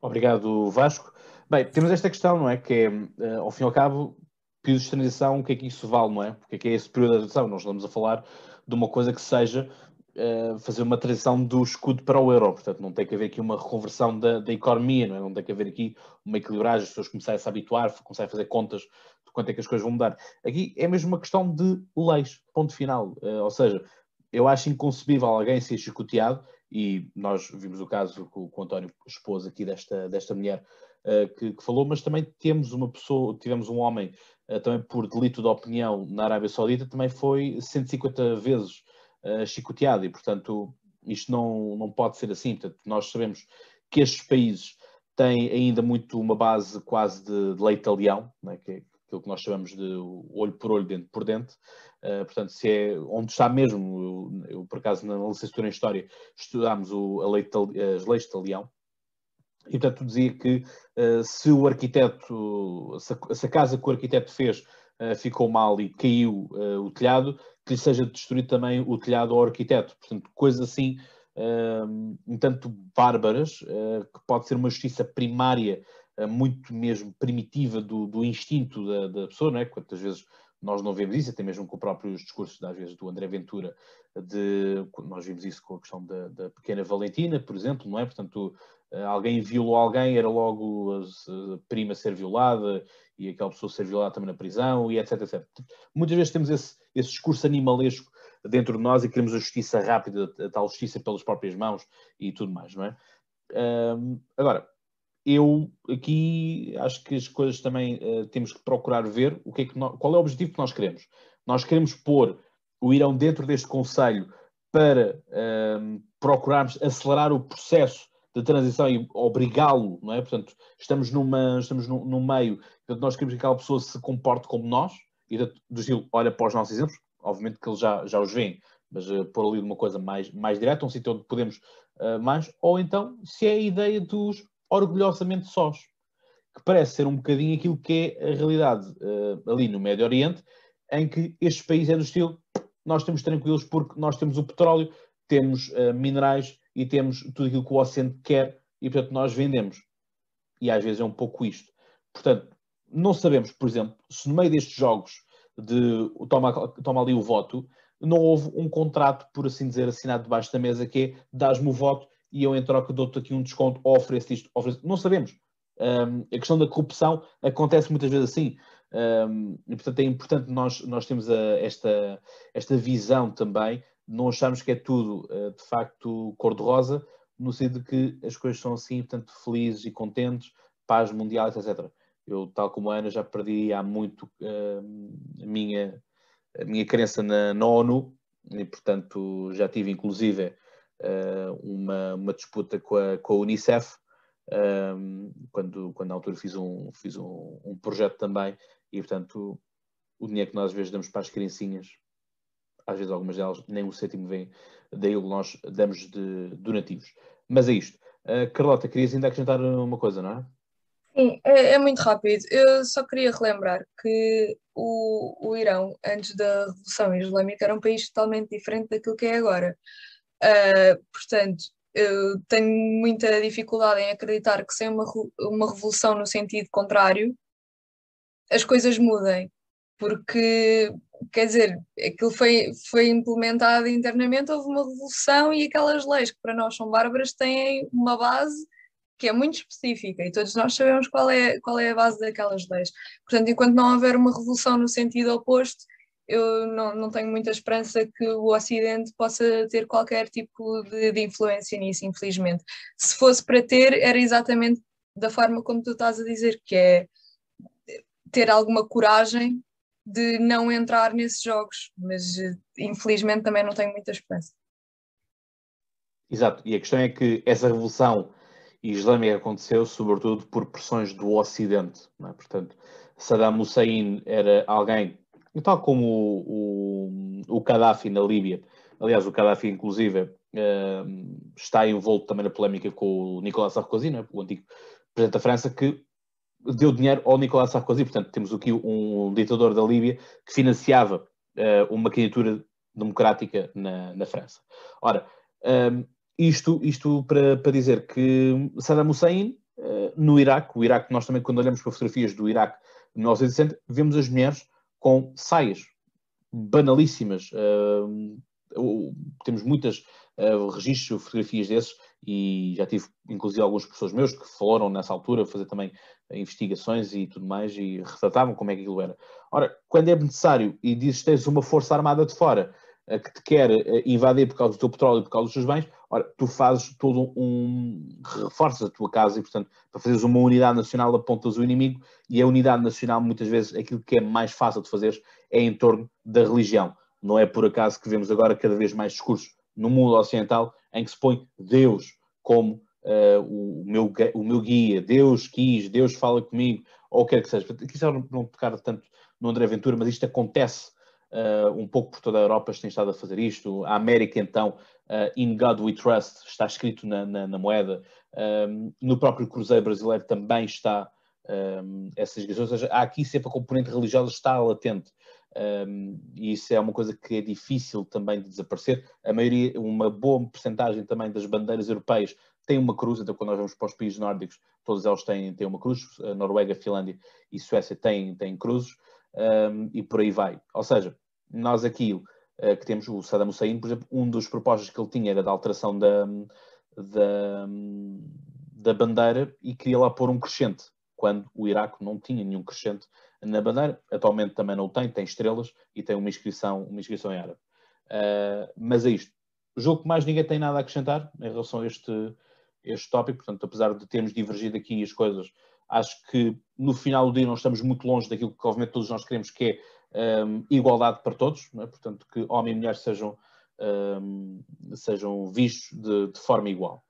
Obrigado, Vasco. Bem, temos esta questão, não é? Que é, uh, ao fim e ao cabo, períodos de transição, o que é que isso vale, não é? Porque é que é esse período de transição? Nós estamos a falar de uma coisa que seja uh, fazer uma transição do escudo para o euro, portanto, não tem que haver aqui uma reconversão da, da economia, não é? Não tem que haver aqui uma equilibragem, as pessoas começarem a se habituar, começarem a fazer contas quanto é que as coisas vão mudar. Aqui é mesmo uma questão de leis, ponto final. Uh, ou seja, eu acho inconcebível alguém ser chicoteado, e nós vimos o caso que o, António expôs aqui desta, desta mulher que, que, falou, mas também temos uma pessoa, tivemos um homem uh, também por delito de opinião na Arábia Saudita, também foi 150 vezes chicoteado, e portanto isto não, não pode ser assim. Portanto, nós sabemos que estes países têm ainda muito uma base quase de, de lei italião, né, que, é aquilo que nós chamamos de olho por olho, dente por dente. Uh, portanto, se é onde está mesmo, eu, eu por acaso na licenciatura em História estudámos o, lei, as leis de Leão, e portanto dizia que uh, se o arquiteto, se a, casa que o arquiteto fez uh, ficou mal e caiu o telhado, que lhe seja destruído também o telhado ao arquiteto. Portanto, coisas assim um tanto bárbaras, que pode ser uma justiça primária muito mesmo primitiva do, do instinto da, da, pessoa, não é? Quantas vezes nós não vemos isso, até mesmo com próprios discursos, às vezes, do André Ventura, de, nós vimos isso com a questão da, da pequena Valentina, por exemplo, não é? Portanto, eh, alguém violou alguém, era logo a, prima ser violada e aquela pessoa ser violada também na prisão e etc, etc. Muitas vezes temos esse, esse discurso animalesco dentro de nós e queremos a justiça rápida, a tal justiça pelas próprias mãos e tudo mais, não é? Agora, eu aqui acho que as coisas também uh, temos que procurar ver o que é que nós, qual é o objetivo que nós queremos. Nós queremos pôr o Irão dentro deste Conselho para uh, procurarmos acelerar o processo de transição e obrigá-lo, não é? Portanto, estamos, numa, estamos num, num meio, portanto, nós queremos que aquela pessoa se comporte como nós, e do estilo, olha para os nossos exemplos, obviamente que eles já, já os veem, mas uh, pôr ali uma coisa mais, mais direta, um sítio onde podemos uh, mais, ou então, se é a ideia dos orgulhosamente sós, que parece ser um bocadinho aquilo que é a realidade uh, ali no Médio Oriente, em que estes países é do estilo, nós estamos tranquilos porque nós temos o petróleo, temos uh, minerais e temos tudo aquilo que o Ocidente quer e, portanto, nós vendemos. E às vezes é um pouco isto. Portanto, não sabemos, por exemplo, se no meio destes jogos de toma, toma ali o voto, não houve um contrato, por assim dizer, assinado debaixo da mesa que é dás-me o voto e eu em troca dou-te aqui um desconto, ou ofereço isto, ofereço... Não sabemos. Um, a questão da corrupção acontece muitas vezes assim. Um, e, portanto, é importante nós, nós termos a, esta, esta visão também, não acharmos que é tudo, uh, de facto, cor-de-rosa, no sentido de que as coisas são assim, portanto, felizes e contentes, paz mundial, etc. Eu, tal como a Ana, já perdi há muito uh, a, minha, a minha crença na, na ONU, e, portanto, já tive, inclusive, uma, uma disputa com a, com a Unicef, um, quando, quando na altura fiz um, fiz um, um, projeto também, e portanto o dinheiro que nós às vezes damos para as criancinhas, às vezes algumas delas nem o sétimo vem, daí o nós damos de donativos. Mas é isto. Uh, Carlota, querias ainda acrescentar uma coisa, não é? Sim, é, é, muito rápido. Eu só queria relembrar que o, o Irão, antes da Revolução Islâmica, era um país totalmente diferente daquilo que é agora. Uh, portanto, eu tenho muita dificuldade em acreditar que sem uma, uma revolução no sentido contrário, as coisas mudem. Porque, quer dizer, aquilo foi, foi implementado internamente, houve uma revolução e aquelas leis que para nós são bárbaras têm uma base que é muito específica e todos nós sabemos qual é, qual é a base daquelas leis. Portanto, enquanto não houver uma revolução no sentido oposto, eu não, não tenho muita esperança que o Ocidente possa ter qualquer tipo de, de, influência nisso, infelizmente. Se fosse para ter, era exatamente da forma como tu estás a dizer, que é ter alguma coragem de não entrar nesses jogos, mas infelizmente também não tenho muita esperança. Exato, e a questão é que essa revolução islâmica aconteceu sobretudo por pressões do Ocidente, é? portanto Saddam Hussein era alguém tal como o, o, o Gaddafi na Líbia, aliás, o Gaddafi, inclusive, uh, está envolto também na polémica com o Nicolas Sarkozy, é? o antigo presidente da França, que deu dinheiro ao Nicolas Sarkozy. Portanto, temos aqui um ditador da Líbia que financiava uh, uma candidatura democrática na, na França. Ora, um, isto, isto para, para dizer que Saddam Hussein, uh, no Iraque, o Iraque, nós também, quando olhamos para fotografias do Iraque no 1960, vemos as mulheres com saias banalíssimas. Uh, temos muitas uh, registros, fotografias desses, e já tive inclusive alguns professores meus que foram nessa altura fazer também investigações e tudo mais e retratavam como é que aquilo era. Ora, quando é necessário e dizes tens uma força armada de fora que te quer uh, invadir por causa do teu petróleo e por causa dos seus bens, ora, tu fazes todo um. reforças a tua casa e, portanto, para fazeres uma unidade nacional apontas o inimigo e a unidade nacional, muitas vezes, aquilo que é mais fácil de fazer é em torno da religião. Não é por acaso que vemos agora cada vez mais discursos no mundo ocidental em que se põe Deus como uh, o, meu, o meu guia, Deus quis, Deus fala comigo, ou quer que seja. Quis não tocar tanto no André Ventura, mas isto acontece uh, um pouco por toda a Europa, tem estado a fazer isto. A América, então, uh, In God We Trust, está escrito na, na, na moeda. Um, no próprio Cruzeiro brasileiro também está um, essas ligações, ou seja, há aqui sempre a componente religiosa está latente. Um, e isso é uma coisa que é difícil também de desaparecer. A maioria, uma boa porcentagem também das bandeiras europeias tem uma cruz, então quando nós vamos para os países nórdicos, todos eles têm, têm uma cruz, a Noruega, Finlândia e Suécia têm, têm cruzes, um, e por aí vai. Ou seja, nós aqui uh, que temos o Saddam Hussein, por exemplo, um dos propostas que ele tinha era da alteração da, da, da bandeira e queria lá pôr um crescente, quando o Iraque não tinha nenhum crescente na bandeira, atualmente também não tem, tem estrelas e tem uma inscrição, uma inscrição em árabe. Uh, mas é isto. Julgo que mais ninguém tem nada a acrescentar em relação a este, este tópico, portanto, apesar de termos divergido aqui as coisas, acho que no final do dia não estamos muito longe daquilo que obviamente todos nós queremos, que é um, igualdade para todos, é? portanto, que homem e mulher sejam, um, sejam vistos de, de, forma igual.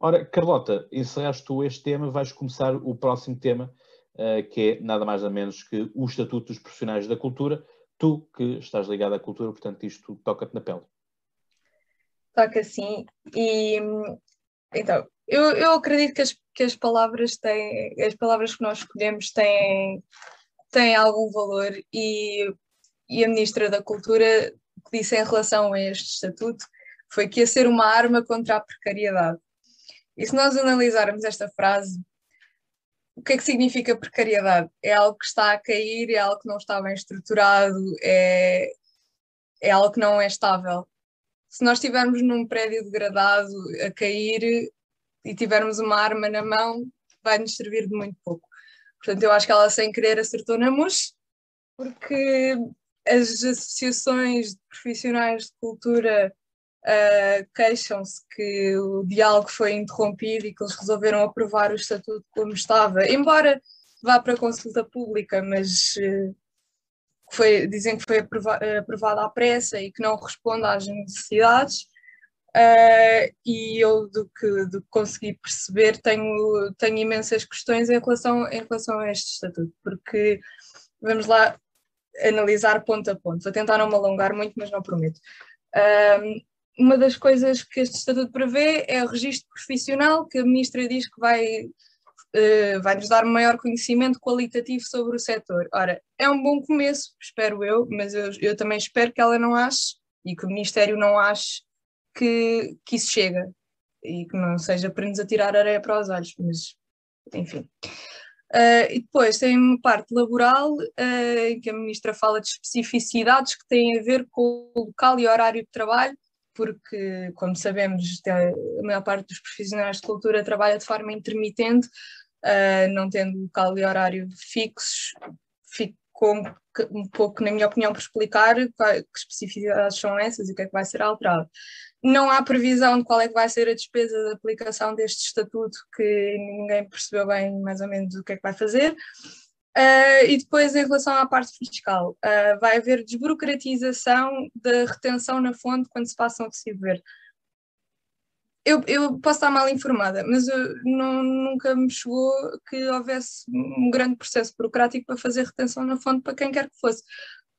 Ora, Carlota, encerraste tu este tema, vais começar o próximo tema, uh, que é nada mais nada menos que o Estatuto dos Profissionais da Cultura. Tu que estás ligado à cultura, portanto, isto toca-te na pele. Toca sim. E então, eu, eu acredito que as, que as palavras têm, as palavras que nós escolhemos têm, têm algum valor e, e a Ministra da Cultura que disse em relação a este estatuto foi que ia ser uma arma contra a precariedade. E se nós analisarmos esta frase, o que é que significa precariedade? É algo que está a cair, é algo que não está bem estruturado, é, é algo que não é estável. Se nós estivermos num prédio degradado a cair e tivermos uma arma na mão, vai nos servir de muito pouco. Portanto, eu acho que ela, sem querer, acertou na MUS, porque as associações de profissionais de cultura uh, queixam-se que o diálogo foi interrompido e que eles resolveram aprovar o estatuto como estava, embora vá para consulta pública, mas uh, foi, dizem que foi aprova aprovado à pressa e que não responde às necessidades. Uh, e eu, do que, do que consegui perceber, tenho, tenho imensas questões em relação, em relação a este estatuto, porque vamos lá analisar ponto a ponto. Vou tentar não me alongar muito, mas não prometo. Uma das coisas que este estatuto prevê é o registro profissional, que a ministra diz que vai, uh, vai nos dar maior conhecimento qualitativo sobre o setor. Ora, é um bom começo, espero eu, mas eu, eu também espero que ela não ache e que o Ministério não ache que, que isso chega e que não seja para nos atirar areia para os olhos, mas enfim. Uh, e depois tem uma parte laboral uh, em que a ministra fala de especificidades que têm a ver com o local e horário de trabalho, porque, como sabemos, a maior parte dos profissionais de cultura trabalha de forma intermitente, uh, não tendo local e horário fixos, ficou um pouco, na minha opinião, por explicar que especificidades são essas e o que é que vai ser alterado. Não há previsão de qual é que vai ser a despesa de aplicação deste estatuto, que ninguém percebeu bem mais ou menos o que é que vai fazer. Uh, e depois, em relação à parte fiscal, uh, vai haver desburocratização da retenção na fonte quando se passa um recibo verde. Eu, eu, posso estar mal informada, mas não, nunca me chegou que houvesse um grande processo burocrático para fazer retenção na fonte para quem quer que fosse,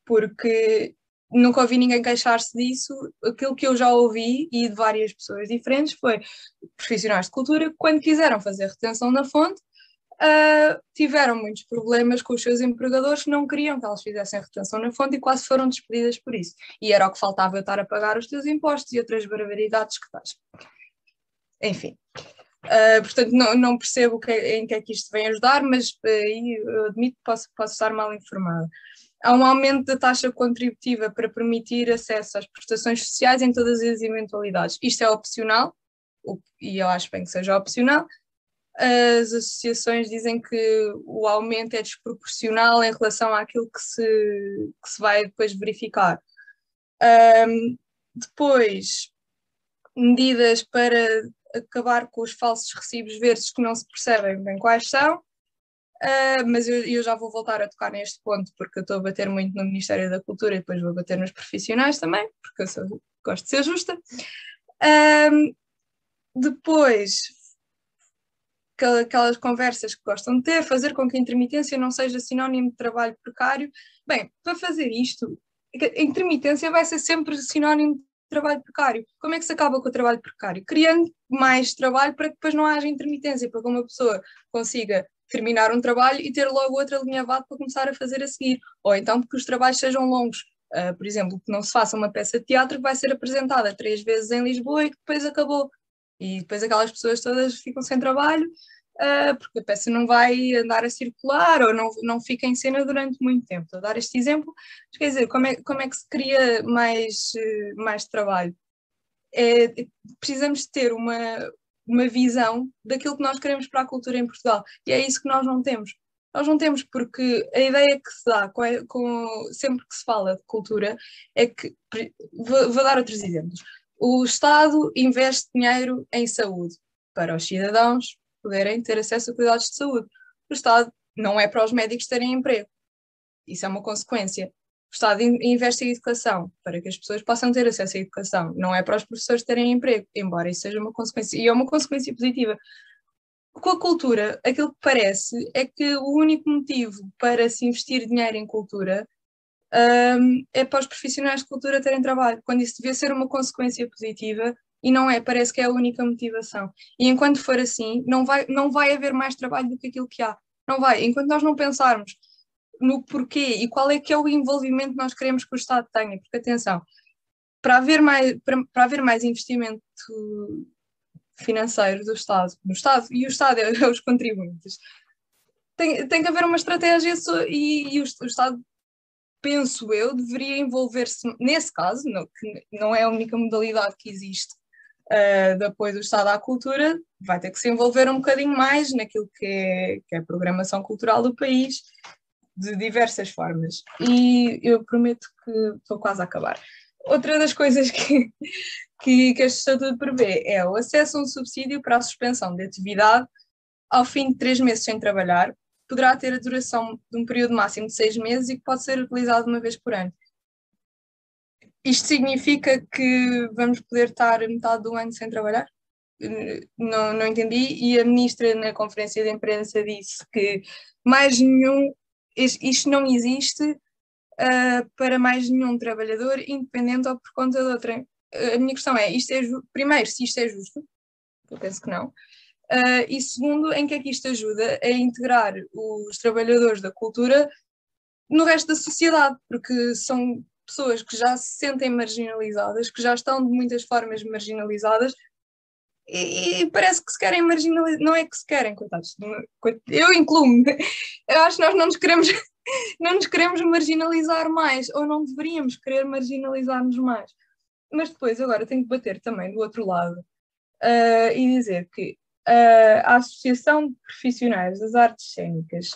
porque nunca ouvi ninguém queixar-se disso. Aquilo que eu já ouvi, e de várias pessoas diferentes, foi profissionais de cultura que, quando quiseram fazer retenção na fonte, uh, tiveram muitos problemas com os seus empregadores que não queriam que elas fizessem retenção na fonte e quase foram despedidas por isso. E era o que faltava eu estar a pagar os teus impostos e outras barbaridades que faz. Enfim. Uh, portanto, não, não percebo que, em que é que isto vem ajudar, mas aí uh, admito que posso, posso estar mal informada há um aumento da taxa contributiva para permitir acesso às prestações sociais em todas as eventualidades. Isto é opcional, e eu acho bem que seja opcional. As associações dizem que o aumento é desproporcional em relação àquilo que se, que se vai depois verificar. Um, depois, medidas para acabar com os falsos recibos verdes que não se percebem bem quais são. Uh, mas eu, eu, já vou voltar a tocar neste ponto porque eu estou a bater muito no Ministério da Cultura e depois vou bater nos profissionais também, porque eu sou, gosto de ser justa. Uh, depois, aquelas conversas que gostam de ter, fazer com que a intermitência não seja sinónimo de trabalho precário. Bem, para fazer isto, a intermitência vai ser sempre sinónimo de trabalho precário. Como é que se acaba com o trabalho precário? Criando mais trabalho para que depois não haja intermitência, para que uma pessoa consiga terminar um trabalho e ter logo outra linha alinhavado para começar a fazer a seguir. Ou então porque os trabalhos sejam longos. Uh, por exemplo, que não se faça uma peça de teatro que vai ser apresentada três vezes em Lisboa e que depois acabou. E depois aquelas pessoas todas ficam sem trabalho uh, porque a peça não vai andar a circular ou não, não fica em cena durante muito tempo. Estou a dar este exemplo, mas quer dizer, como é, como é que se cria mais, uh, mais trabalho? É, precisamos ter uma, uma visão daquilo que nós queremos para a cultura em Portugal. E é isso que nós não temos. Nós não temos, porque a ideia que se dá com, com sempre que se fala de cultura é que. Vou, vou dar outros exemplos. O Estado investe dinheiro em saúde para os cidadãos poderem ter acesso a cuidados de saúde. O Estado não é para os médicos terem emprego. Isso é uma consequência. O Estado investe em educação para que as pessoas possam ter acesso à educação, não é para os professores terem emprego, embora isso seja uma consequência, e é uma consequência positiva. Com a cultura, aquilo que parece é que o único motivo para se investir dinheiro em cultura um, é para os profissionais de cultura terem trabalho, quando isso devia ser uma consequência positiva e não é, parece que é a única motivação. E enquanto for assim, não vai, não vai haver mais trabalho do que aquilo que há. Não vai. Enquanto nós não pensarmos no porquê e qual é que é o envolvimento que nós queremos que o Estado tenha, porque atenção, para haver mais, para, para haver mais investimento financeiro do Estado, no Estado, e o Estado é, é os contribuintes, tem, tem que haver uma estratégia e, e o, o Estado, penso eu, deveria envolver-se nesse caso, que não é a única modalidade que existe uh, de apoio do Estado à cultura, vai ter que se envolver um bocadinho mais naquilo que é, que é a programação cultural do país, de diversas formas. E eu prometo que estou quase a acabar. Outra das coisas que, que, que este estatuto prevê é o acesso a um subsídio para a suspensão de atividade ao fim de três meses sem trabalhar, poderá ter a duração de um período máximo de seis meses e que pode ser utilizado uma vez por ano. Isto significa que vamos poder estar metade do ano sem trabalhar? Não, não entendi. E a ministra, na conferência de imprensa, disse que mais nenhum, isto não existe uh, para mais nenhum trabalhador, independente ou por conta de outra. A minha questão é: isto é primeiro, se isto é justo, eu penso que não, uh, e segundo, em que é que isto ajuda a integrar os trabalhadores da cultura no resto da sociedade, porque são pessoas que já se sentem marginalizadas, que já estão de muitas formas marginalizadas, e, e parece que se querem marginalizar, não é que se querem, coitados, eu incluo-me, eu acho que nós não nos queremos, não nos queremos marginalizar mais, ou não deveríamos querer marginalizar-nos mais. Mas depois, agora, tenho que bater também do outro lado uh, e dizer que uh, a Associação de Profissionais das Artes Cênicas,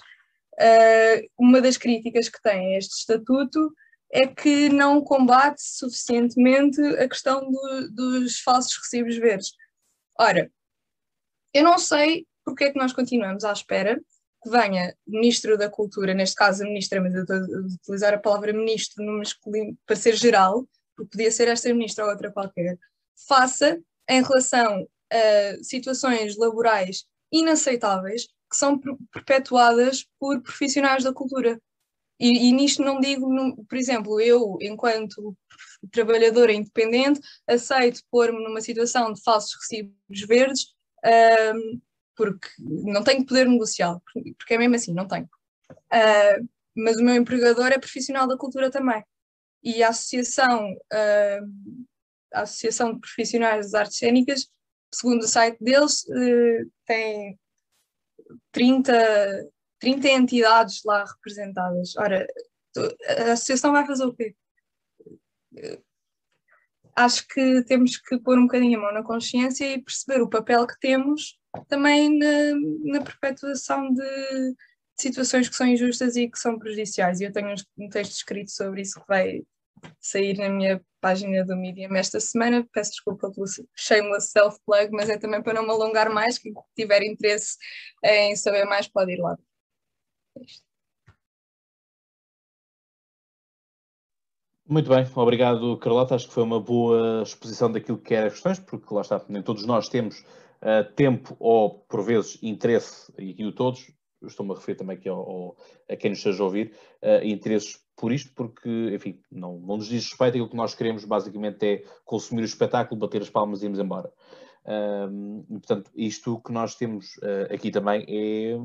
uh, uma das críticas que tem a este estatuto é que não combate suficientemente a questão do, dos falsos recibos verdes. Ora, eu não sei porque é que nós continuamos à espera que venha o Ministro da Cultura, neste caso a Ministra, mas eu estou a utilizar a palavra Ministro no masculino para ser geral, porque podia ser esta Ministra ou outra qualquer, faça em relação a situações laborais inaceitáveis que são perpetuadas por profissionais da cultura. E, e nisto não digo, por exemplo, eu, enquanto trabalhadora independente, aceito pôr-me numa situação de falsos recibos verdes, um, porque não tenho poder negocial, porque é mesmo assim, não tenho. Uh, mas o meu empregador é profissional da cultura também. E a associação, uh, a associação de profissionais das artes cênicas, segundo o site deles, uh, tem 30 30 entidades lá representadas. Ora, a associação vai fazer o quê? Acho que temos que pôr um bocadinho a mão na consciência e perceber o papel que temos também na, na perpetuação de, situações que são injustas e que são prejudiciais. Eu tenho um texto escrito sobre isso que vai sair na minha página do Medium esta semana. Peço desculpa pelo shameless self-plug, mas é também para não me alongar mais. Quem tiver interesse em saber mais pode ir lá. Muito bem, obrigado Carlota. Acho que foi uma boa exposição daquilo que eram as questões, porque lá está, nem todos nós temos uh, tempo ou, por vezes, interesse, e aqui o todos, estou-me a referir também aqui ao, ao, a quem nos esteja a ouvir, uh, interesses por isto, porque, enfim, não, não nos diz respeito, aquilo que nós queremos basicamente é consumir o espetáculo, bater as palmas e irmos embora. Uh, portanto, isto que nós temos uh, aqui também é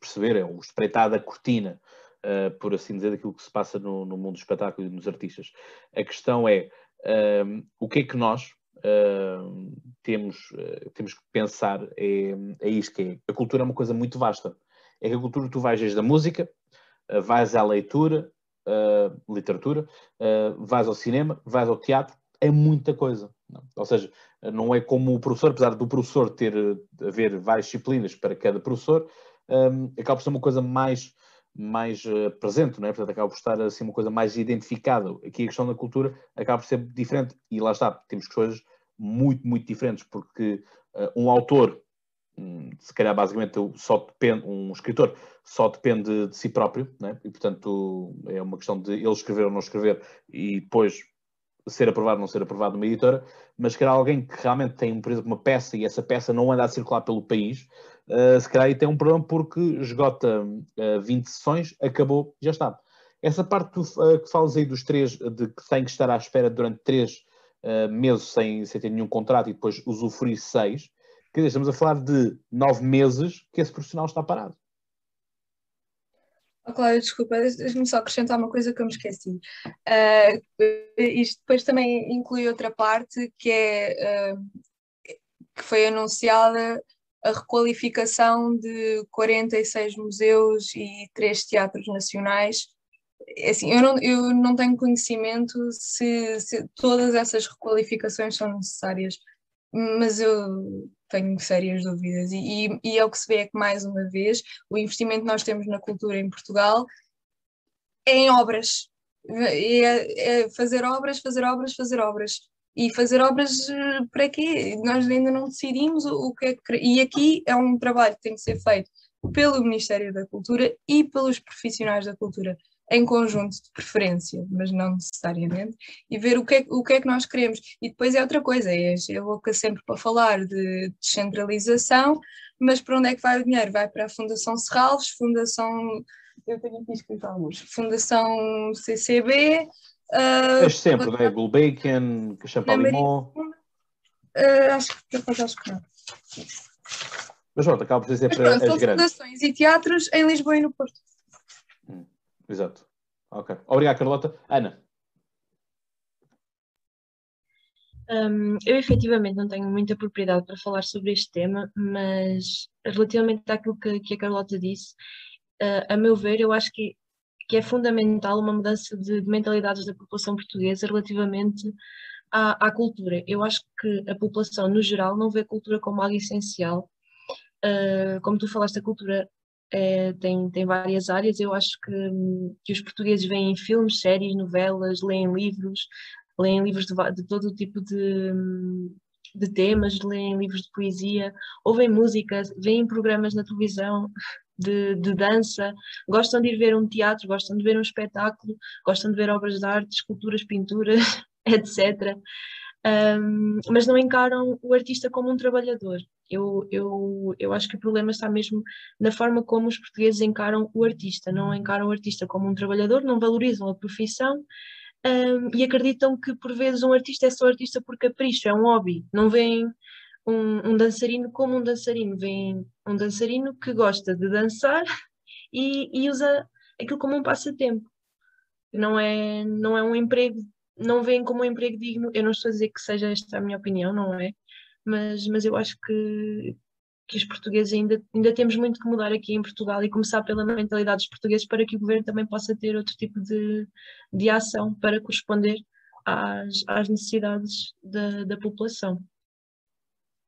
perceber, é o espreitar da cortina, uh, por assim dizer, daquilo que se passa no, no, mundo do espetáculo e nos artistas. A questão é uh, o que é que nós uh, temos, temos que pensar é, é isto que é. A cultura é uma coisa muito vasta. É que a cultura tu vais desde a música, vais à leitura, literatura, vais ao cinema, vais ao teatro, é muita coisa. Ou seja, não é como o professor, apesar do professor ter haver várias disciplinas para cada professor, um, acaba por ser uma coisa mais, mais uh, presente, não é? Portanto, acaba por estar assim uma coisa mais identificada. Aqui a questão da cultura acaba por ser diferente e lá está, temos coisas muito, muito diferentes, porque uh, um autor, um, se calhar basicamente só depende, um escritor só depende de si próprio, é? e portanto é uma questão de ele escrever ou não escrever e depois ser aprovado ou não ser aprovado numa editora, mas se calhar alguém que realmente tem, por exemplo, uma peça e essa peça não anda a circular pelo país, uh, se calhar aí tem um problema porque esgota uh, eh, 20 sessões, acabou, já está. Essa parte uh, que falas aí dos três, de que tem que estar à espera durante três uh, meses sem, sem ter nenhum contrato e depois usufruir seis, quer dizer, estamos a falar de nove meses que esse profissional está parado. Oh, Cláudia, desculpa, deixa-me só acrescentar uma coisa que eu me esqueci. Uh, isto depois também inclui outra parte que é uh, que foi anunciada a requalificação de 46 museus e três teatros nacionais. É assim, eu não, eu não tenho conhecimento se, se todas essas requalificações são necessárias. mas eu tenho sérias dúvidas. E, e, e é o que se vê é que, mais uma vez, o investimento que nós temos na cultura em Portugal é em obras. É, é fazer obras, fazer obras, fazer obras. E fazer obras eh, para quê? Nós ainda não decidimos o que é que. E aqui é um trabalho que tem que ser feito pelo Ministério da Cultura e pelos profissionais da cultura em conjunto de preferência, mas não necessariamente, e ver o que, é, o que é que nós queremos. E depois é outra coisa, é a boca sempre para falar de descentralização, mas para onde é que vai o dinheiro? Vai para a Fundação Serralves, Fundação, eu tenho aqui escrito alguns, Fundação CCB. Uh, és sempre, não é? Gulbenkian, Champalimau. Uh, acho que acho que não. Mas pronto, acaba por ser para pronto, as grandes. fundações e teatros em Lisboa e no Porto. Exato. Ok. Obrigado, Carlota. Ana. Um, eu efetivamente não tenho muita propriedade para falar sobre este tema, mas relativamente àquilo que, que a Carlota disse, uh, a meu ver, eu acho que, que é fundamental uma mudança de, de mentalidades da população portuguesa relativamente à, à, cultura. Eu acho que a população, no geral, não vê a cultura como algo essencial. Uh, como tu falaste, a cultura é, tem, tem várias áreas. Eu acho que, que os portugueses veem filmes, séries, novelas, leem livros, leem livros de, de todo tipo de, de temas, leem livros de poesia, ouvem músicas, veem programas na televisão de, de, dança, gostam de ir ver um teatro, gostam de ver um espetáculo, gostam de ver obras de arte, esculturas, pinturas, etc. Um, mas não encaram o artista como um trabalhador. Eu, eu, eu acho que o problema está mesmo na forma como os portugueses encaram o artista. Não encaram o artista como um trabalhador, não valorizam a profissão um, e acreditam que por vezes um artista é só artista por capricho, é um hobby. Não veem um, um dançarino como um dançarino, veem um dançarino que gosta de dançar e, e usa aquilo como um passatempo. Não é, não é um emprego, não veem como um emprego digno. Eu não estou a dizer que seja esta a minha opinião, não é? Mas, mas eu acho que, que os portugueses ainda, ainda temos muito que mudar aqui em Portugal e começar pela mentalidade dos portugueses para que o governo também possa ter outro tipo de, de ação para corresponder às, às necessidades da, da população.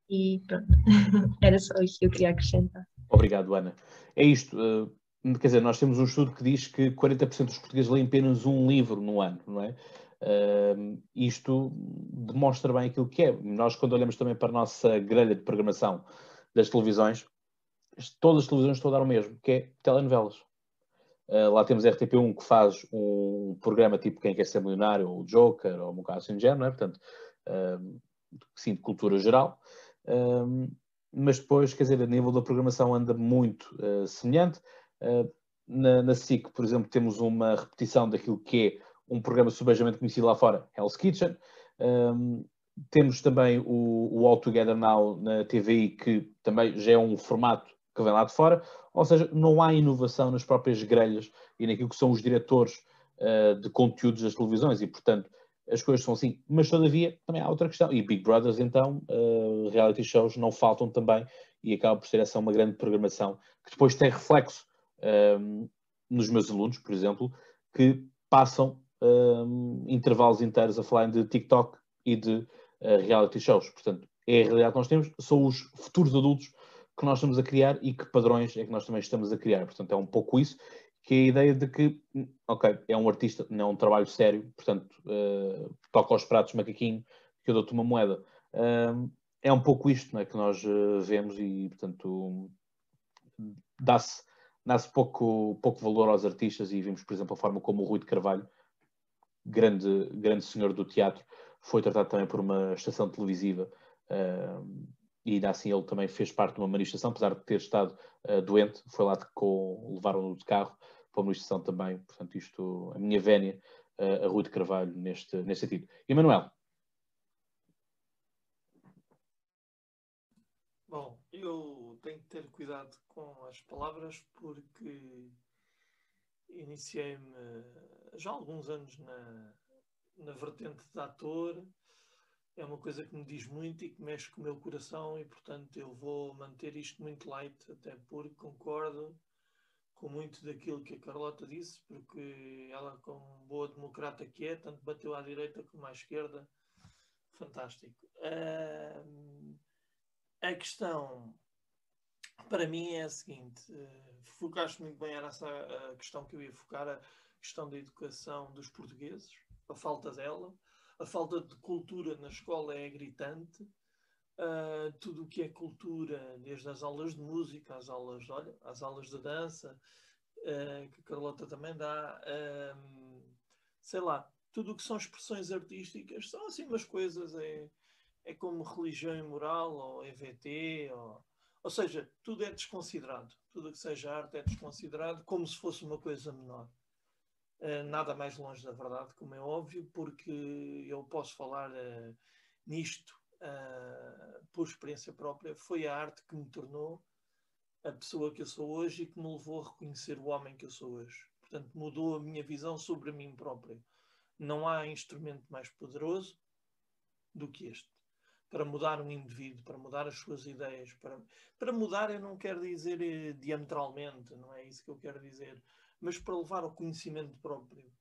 E pronto, era só isso que eu queria acrescentar. Obrigado, Ana. É isto. Uh, quer dizer, nós temos um estudo que diz que 40% dos portugueses leem apenas um livro no ano, não é? Uh, isto demonstra bem aquilo que é. Nós, quando olhamos também para a nossa grelha de programação das televisões, todas as televisões estão a dar o mesmo, que é telenovelas. Uh, lá temos a RTP1 que faz um programa tipo Quem Quer Ser Milionário, ou Joker, ou um caso assim de género, não é? Portanto, uh, sim, de cultura geral. Uh, mas depois, quer dizer, a nível da programação anda muito semelhante. Na, na SIC, por exemplo, temos uma repetição daquilo que é um programa subejamente conhecido lá fora, Hell's Kitchen. Um, temos também o, o All Together Now na TVI, que também já é um formato que vem lá de fora. Ou seja, não há inovação nas próprias grelhas e naquilo que são os diretores uh, de conteúdos das televisões e, portanto, as coisas são assim. Mas, todavia, também há outra questão. E Big Brothers, então, uh, reality shows não faltam também e acaba por ser essa uma grande programação que depois tem reflexo um, nos meus alunos, por exemplo, que passam intervalos inteiros a falar de TikTok e de uh, reality shows. Portanto, é a realidade que nós temos, são os futuros adultos que nós estamos a criar e que padrões é que nós também estamos a criar. Portanto, é um pouco isso, que é a ideia de que, ok, é um artista, não é um trabalho sério, portanto, uh, toca aos pratos macaquinho que eu dou-te uma moeda. Uh, é um pouco isto não é, que nós uh, vemos e, portanto, dá-se dá pouco, pouco valor aos artistas e vimos, por exemplo, a forma como o Rui de Carvalho grande, grande senhor do teatro, foi tratado também por uma estação televisiva uh, e ainda assim ele também fez parte de uma manifestação, apesar de ter estado uh, doente, foi lá com, levaram-no de carro para uma manifestação também, portanto isto, a minha vénia, uh, a Rui de Carvalho, neste, neste sentido. E Manuel? Bom, eu tenho que ter cuidado com as palavras porque iniciei-me já há alguns anos na, na vertente de ator. É uma coisa que me diz muito e que mexe com o meu coração, e portanto eu vou manter isto muito light, até porque concordo com muito daquilo que a Carlota disse, porque ela, como boa democrata que é, tanto bateu à direita como à esquerda. Fantástico. Uh, a questão para mim é a seguinte: uh, focaste muito bem, era essa a questão que eu ia focar, a questão da educação dos portugueses, a falta dela, a falta de cultura na escola é gritante. Uh, tudo o que é cultura, desde as aulas de música, às aulas, olha, às aulas de dança, uh, que a Carlota também dá, sei lá, tudo o que são expressões artísticas são assim umas coisas, é, é como religião e moral, ou EVT, ou, ou seja, tudo é desconsiderado. Tudo que seja arte é desconsiderado como se fosse uma coisa menor. Uh, nada mais longe da verdade, como é óbvio, porque eu posso falar uh, nisto uh, por experiência própria. Foi a arte que me tornou a pessoa que eu sou hoje e que me levou a reconhecer o homem que eu sou hoje. Portanto, mudou a minha visão sobre mim próprio. Não há instrumento mais poderoso do que este para mudar um indivíduo, para mudar as suas ideias, para, para mudar eu não quero dizer eh, diametralmente, não é isso que eu quero dizer, mas para levar ao conhecimento próprio.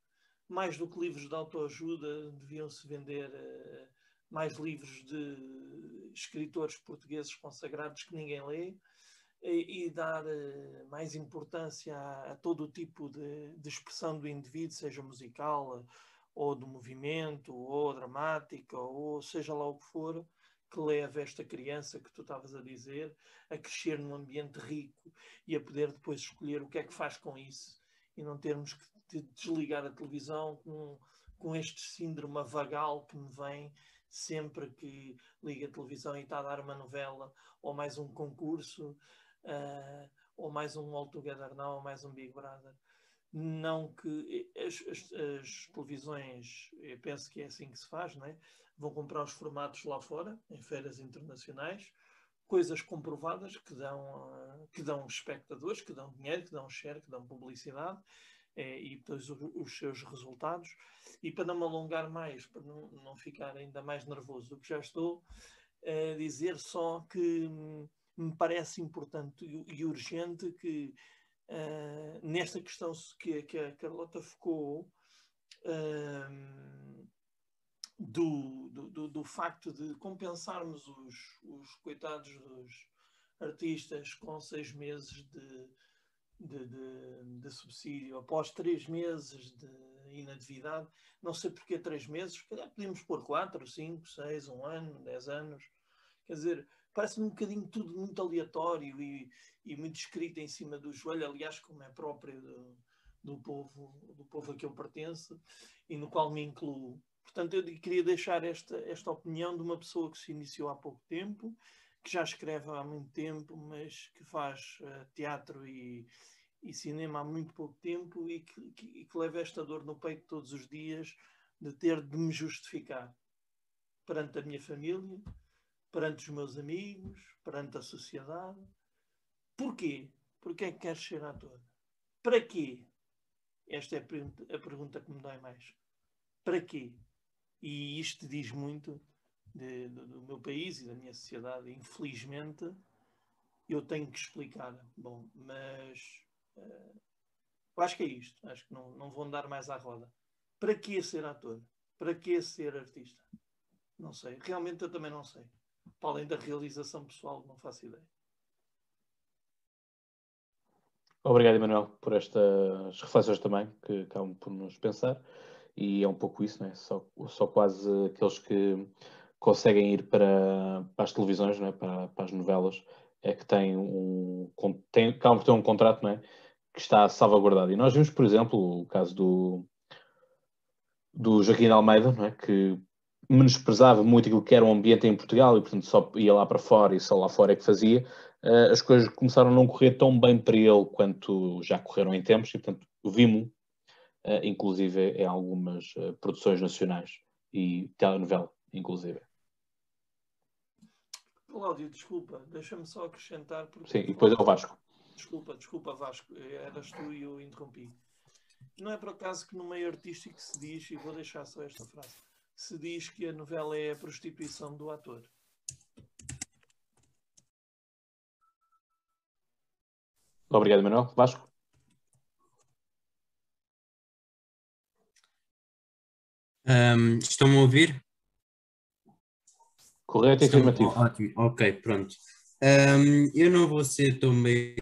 Mais do que livros de autoajuda, deviam-se vender uh, mais livros de escritores portugueses consagrados que ninguém lê e, dar uh, mais importância a, a, todo o tipo de, de expressão do indivíduo, seja musical, ou do movimento, ou dramática, ou seja lá o que for, que leva esta criança que tu estavas a dizer a crescer num ambiente rico e a poder depois escolher o que é que faz com isso e não termos que desligar a televisão com, com este síndrome vagal que me vem sempre que liga a televisão e está a dar uma novela ou mais um concurso uh, ou mais um All Together Now ou mais um Big Brother não que as, as, as, televisões, eu penso que é assim que se faz, não é? vão comprar os formatos lá fora, em feiras internacionais, coisas comprovadas que dão, uh, que dão espectadores, que dão dinheiro, que dão share, que dão publicidade e depois os, seus resultados. E para não me alongar mais, para não, não ficar ainda mais nervoso do que já estou, é dizer só que hum, me parece importante e urgente que uh, nesta questão que, que a Carlota focou, uh, do, do, do, facto de compensarmos os, os coitados dos artistas com seis meses de, de, de, de, subsídio após três meses de inatividade. Não sei porque três meses, calhar podíamos pôr quatro, cinco, seis, um ano, dez anos. Quer dizer, parece-me um bocadinho tudo muito aleatório e, e muito escrito em cima do joelho, aliás, como é próprio do, do, povo, do povo a que eu pertenço e no qual me incluo. Portanto, eu queria deixar esta, esta opinião de uma pessoa que se iniciou há pouco tempo, que já escreve há muito tempo, mas que faz uh, teatro e, e, cinema há muito pouco tempo e que, que, e que leva esta dor no peito todos os dias de ter de me justificar perante a minha família, perante os meus amigos, perante a sociedade. Porquê? Porquê é que queres ser ator? Para quê? Esta é a pergunta que me dói mais. Para quê? E isto diz muito de, do, do meu país e da minha sociedade. Infelizmente, eu tenho que explicar. Bom, mas uh, acho que é isto. Acho que não, não vou andar mais à roda. Para que ser ator? Para que ser artista? Não sei. Realmente eu também não sei. Para além da realização pessoal, não faço ideia. Obrigado, Emanuel, por estas reflexões também, que acabam por nos pensar e é um pouco isso, não é? Só, só quase aqueles que conseguem ir para, para as televisões, não é? para, para as novelas, é que têm um, têm, acabam por ter um contrato não é? que está salvaguardado. E nós vimos, por exemplo, o caso do, do Joaquim Almeida, não é? que menosprezava muito aquilo que era o ambiente em Portugal e, portanto, só ia lá para fora e só lá fora é que fazia. Uh, as coisas começaram a não correr tão bem para ele quanto já correram em tempos e, portanto, vimos uh, inclusive em algumas uh, produções nacionais e telenovela, inclusive. Cláudio, desculpa, deixa-me só acrescentar. Porque... Sim, e depois é o Vasco. Desculpa, desculpa, Vasco, eras tu e eu interrompi. Não é por acaso que no meio artístico se diz, e vou deixar só esta frase, se diz que a novela é a prostituição do ator. Obrigado, Manuel. Vasco? Um, estão-me a ouvir? Correto e afirmativo. Ótimo, ok, pronto. Ahm, eu não vou ser tão bem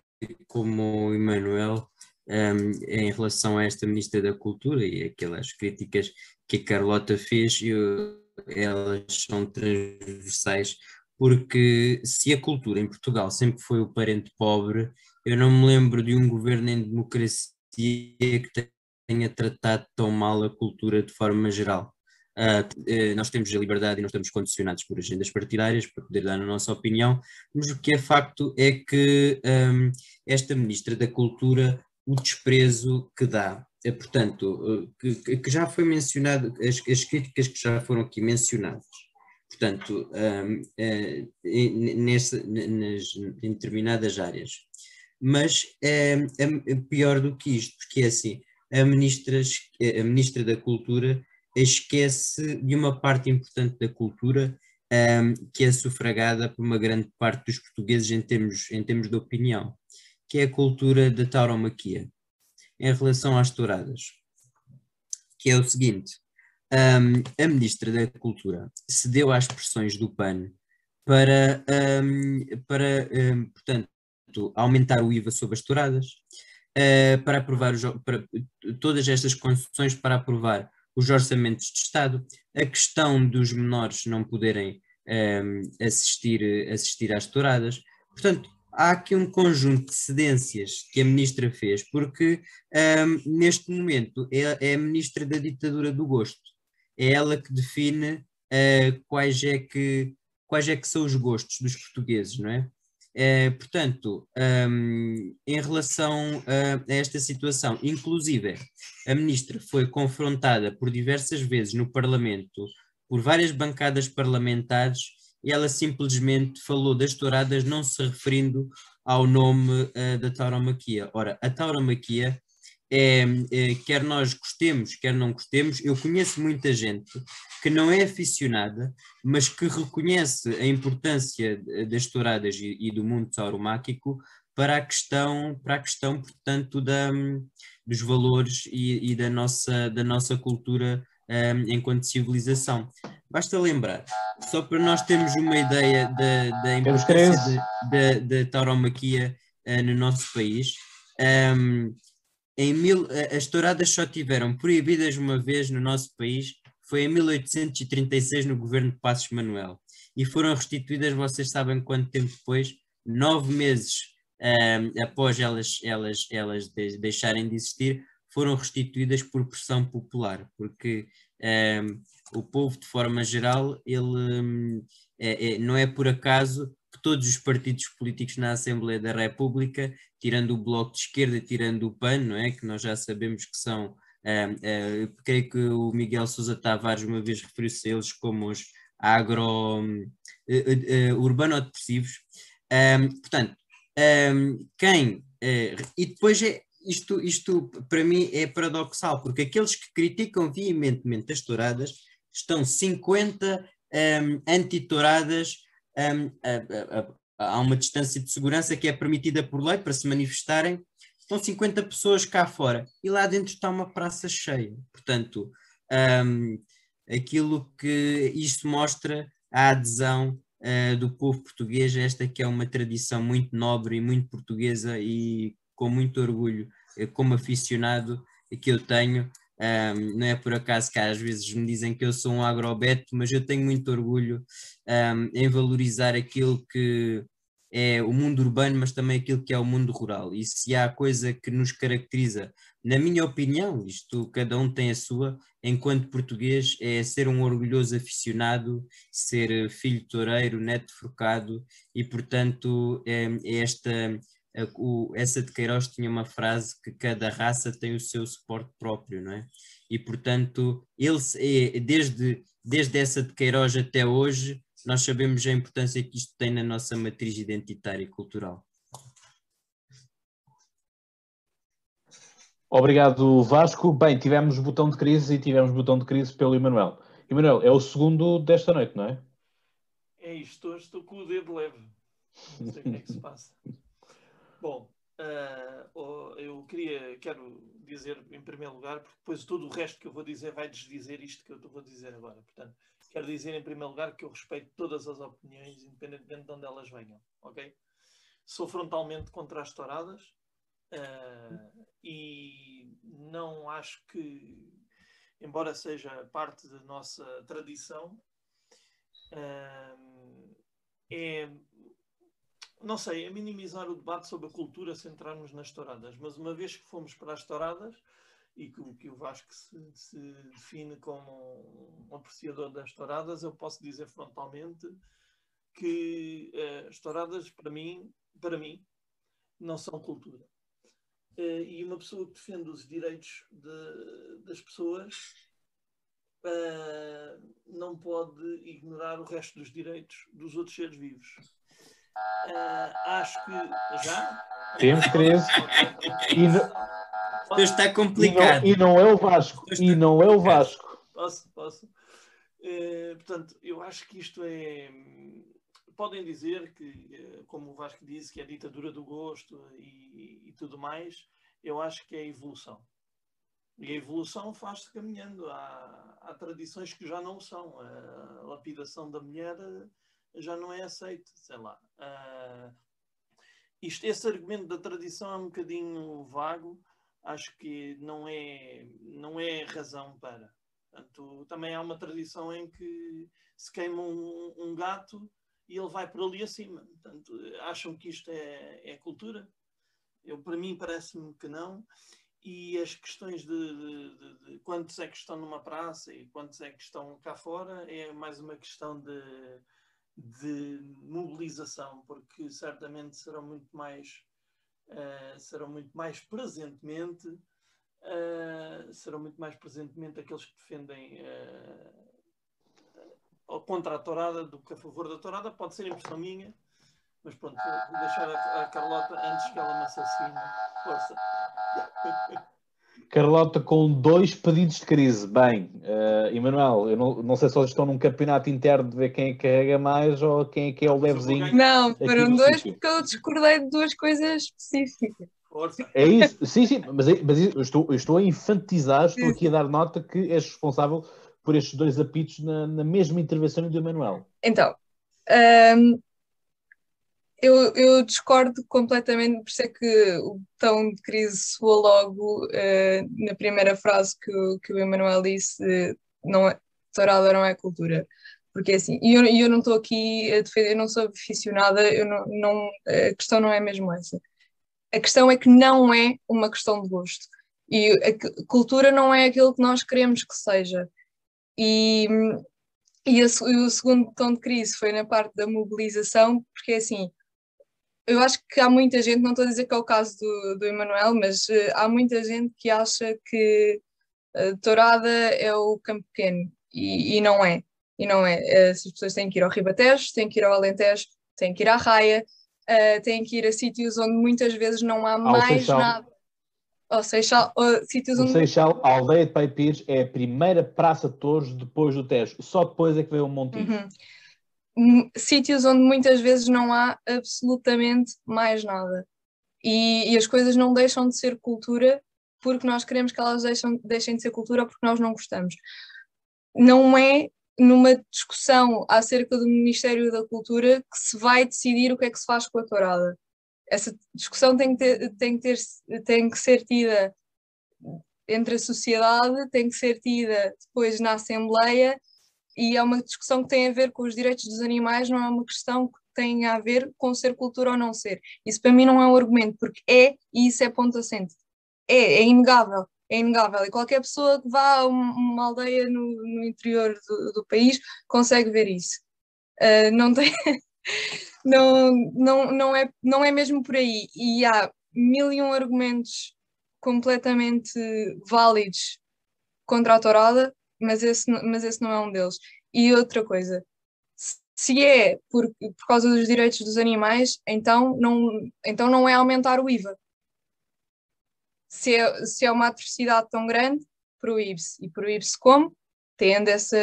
como o Emanuel ahm, em relação a esta Ministra da Cultura e aquelas críticas que a Carlota fez, eu- elas são transversais, porque se a cultura em Portugal sempre foi o parente pobre, eu não me lembro de um governo em democracia que tenha tratado tão mal a cultura de forma geral. Eh, nós temos a liberdade e não estamos condicionados por agendas partidárias para poder dar a nossa opinião, mas o que é facto é que hum, esta Ministra da Cultura, o desprezo que dá, é, portanto, eh, que, que- já foi mencionado, as, as críticas que já foram aqui mencionadas, portanto, hum, eh, em- nessa, nas, em determinadas áreas. Mas é, é pior do que isto, porque é assim, a ministra, es- a ministra da Cultura esquece de uma parte importante da cultura um, que é sufragada por uma grande parte dos portugueses em termos, em termos de opinião, que é a cultura da tauromaquia, em relação às touradas, que é o seguinte, um, a Ministra da Cultura cedeu às pressões do PAN para, um, para um, portanto, aumentar o IVA sobre as touradas, uh, para aprovar os, para, todas estas concessões para aprovar os orçamentos de Estado, a questão dos menores não poderem um, assistir, assistir às touradas. Portanto, há aqui um conjunto de cedências que a ministra fez, porque um, neste momento é, é, a ministra da ditadura do gosto. É ela que define uh, quais, é que, quais é que são os gostos dos portugueses, não é? É, portanto, um, em relação a, a, esta situação, inclusive a ministra foi confrontada por diversas vezes no Parlamento, por várias bancadas parlamentares, e ela simplesmente falou das touradas não se referindo ao nome uh, da tauromaquia. Ora, a tauromaquia é, é, quer nós gostemos, quer não gostemos, eu conheço muita gente que não é aficionada, mas que reconhece a importância das touradas e, e do mundo tauromáquico para a questão, para a questão portanto, da, dos valores e, e, da, nossa, da nossa cultura um, enquanto civilização. Basta lembrar, só para nós termos uma ideia da, da importância da, da tauromaquia uh, no nosso país, um, em mil, as touradas só tiveram proibidas uma vez no nosso país, foi em 1836 no governo de Passos Manuel, e foram restituídas, vocês sabem quanto tempo depois? Nove meses um, após elas, elas, elas deixarem de existir, foram restituídas por pressão popular, porque um, o povo, de forma geral, ele um, é, é, não é por acaso que todos os partidos políticos na Assembleia da República, tirando o Bloco de Esquerda, tirando o PAN, não é? Que nós já sabemos que são. Uh, uh, creio que o Miguel Sousa Tavares uma vez referiu-se a eles como os agro uh, urbano-depressivos. Um, portanto, um, quem. e depois é, isto, isto para mim é paradoxal, porque aqueles que criticam veementemente as touradas estão 50 um, anti-touradas um, a, a, a, uma distância de segurança que é permitida por lei para se manifestarem, estão 50 pessoas cá fora e lá dentro está uma praça cheia. Portanto, um, aquilo que isto mostra a adesão uh, do povo português, esta que é uma tradição muito nobre e muito portuguesa e com muito orgulho, uh, como aficionado que eu tenho, um, não é por acaso que às vezes me dizem que eu sou um agrobeto, mas eu tenho muito orgulho um, em valorizar aquilo que é o mundo urbano, mas também aquilo que é o mundo rural. E se há coisa que nos caracteriza, na minha opinião, isto cada um tem a sua, enquanto português, é ser um orgulhoso aficionado, ser filho toureiro, neto forcado, e portanto é, é esta o, essa de Queiroz tinha uma frase que cada raça tem o seu suporte próprio, não é? E portanto, ele é, desde, desde essa de Queiroz até hoje, nós sabemos a importância que isto tem na nossa matriz identitária e cultural. Obrigado, Vasco. Bem, tivemos botão de crise e tivemos botão de crise pelo Emanuel. Emanuel, é o segundo desta noite, não é? É isto, hoje estou com o dedo leve. Não sei o que é que se passa. Bom, uh, eu queria, quero dizer em primeiro lugar, porque depois todo o resto que eu vou dizer vai desdizer isto que eu vou dizer agora. Portanto, quero dizer em primeiro lugar que eu respeito todas as opiniões, independentemente de onde elas venham, ok? Sou frontalmente contra as touradas uh, e não acho que, embora seja parte da nossa tradição, uh, é não sei, é minimizar o debate sobre a cultura centrarmos nas touradas, mas uma vez que fomos para as touradas e que, que o Vasco se, se, define como um apreciador das touradas, eu posso dizer frontalmente que uh, as touradas, para mim, para mim, não são cultura. Uh, e uma pessoa que defende os direitos de, das pessoas uh, não pode ignorar o resto dos direitos dos outros seres vivos. Uh, acho que já. Temos crise. E não, está complicado. E não, e não, é o Vasco. E não é o Vasco. Posso, posso. Uh, portanto, eu acho que isto é. Podem dizer que, eh, como o Vasco disse, que é a ditadura do gosto e, e tudo mais. Eu acho que é evolução. E a evolução faz-se caminhando. Há, há, tradições que já não são. A lapidação da mulher já não é aceito, sei lá. Uh, isto, esse argumento da tradição é um bocadinho vago, acho que não é, não é razão para. Portanto, também há uma tradição em que se queima um, um gato e ele vai por ali acima. Portanto, acham que isto é, é cultura? Eu, para mim, parece-me que não. E as questões de, de, de, de, quantos é que estão numa praça e quantos é que estão cá fora é mais uma questão de de mobilização, porque certamente serão muito mais, uh, serão muito mais presentemente, uh, serão muito mais presentemente aqueles que defendem uh, contra a tourada do que a favor da tourada. Pode ser impressão minha, mas pronto, vou deixar a, a Carlota antes que ela me assassine. Força. Carlota com dois pedidos de crise. Bem, uh, Emanuel, eu não, não sei se eles estão num campeonato interno de ver quem é que carrega mais ou quem é que é o levezinho. Não, foram dois sítio. porque eu discordei de duas coisas específicas. É isso, sim, sim, mas, é, mas eu estou, eu estou a infantizar, estou aqui a dar nota que és responsável por estes dois apitos na, na mesma intervenção do Emanuel. Então, um, ehm, eu, eu, discordo completamente, por isso é que o tom de crise soou logo uh, na primeira frase que, o, que o Emanuel disse: uh, não é, tourada não é cultura. Porque é assim, e eu, eu não estou aqui a defender, eu não sou aficionada, eu não, não, a questão não é mesmo essa. A questão é que não é uma questão de gosto. E a cultura não é aquilo que nós queremos que seja. E, e, a, e o segundo tom de crise foi na parte da mobilização, porque é assim, eu acho que há muita gente, não estou a dizer que é o caso do, do Emanuel, mas uh, há muita gente que acha que uh, Tourada é o campo pequeno e, e, não é. E não é. Uh, as pessoas têm que ir ao Ribatejo, têm que ir ao Alentejo, têm que ir à Raia, uh, têm que ir a sítios onde muitas vezes não há ao mais Seixal. nada. Ou Seixal, uh, sítios onde... Seixal, a aldeia de Paipires é a primeira praça de touros depois do Tejo. Só depois é que vem o Montijo. Uhum sítios onde muitas vezes não há absolutamente mais nada. E, e, as coisas não deixam de ser cultura porque nós queremos que elas deixam, deixem de ser cultura porque nós não gostamos. Não é numa discussão acerca do Ministério da Cultura que se vai decidir o que é que se faz com a tourada. Essa discussão tem que, ter, tem que, ter, tem que ser tida entre a sociedade, tem que ser tida depois na Assembleia e é uma discussão que tem a ver com os direitos dos animais, não é uma questão que tem a ver com ser cultura ou não ser. Isso para mim não é um argumento, porque é e isso é ponto assente. É, é inegável, é inegável. E qualquer pessoa que vá a uma aldeia no, no interior do, do, país consegue ver isso. Uh, não tem. não, não, não, é, não é mesmo por aí. E há mil e um argumentos completamente válidos contra a tourada mas esse, mas esse não é um deles. E outra coisa, se é por, por causa dos direitos dos animais, então não, então não é aumentar o IVA. Se é, se é uma atrocidade tão grande, proíbe-se. E proíbe-se como? Tendo essa,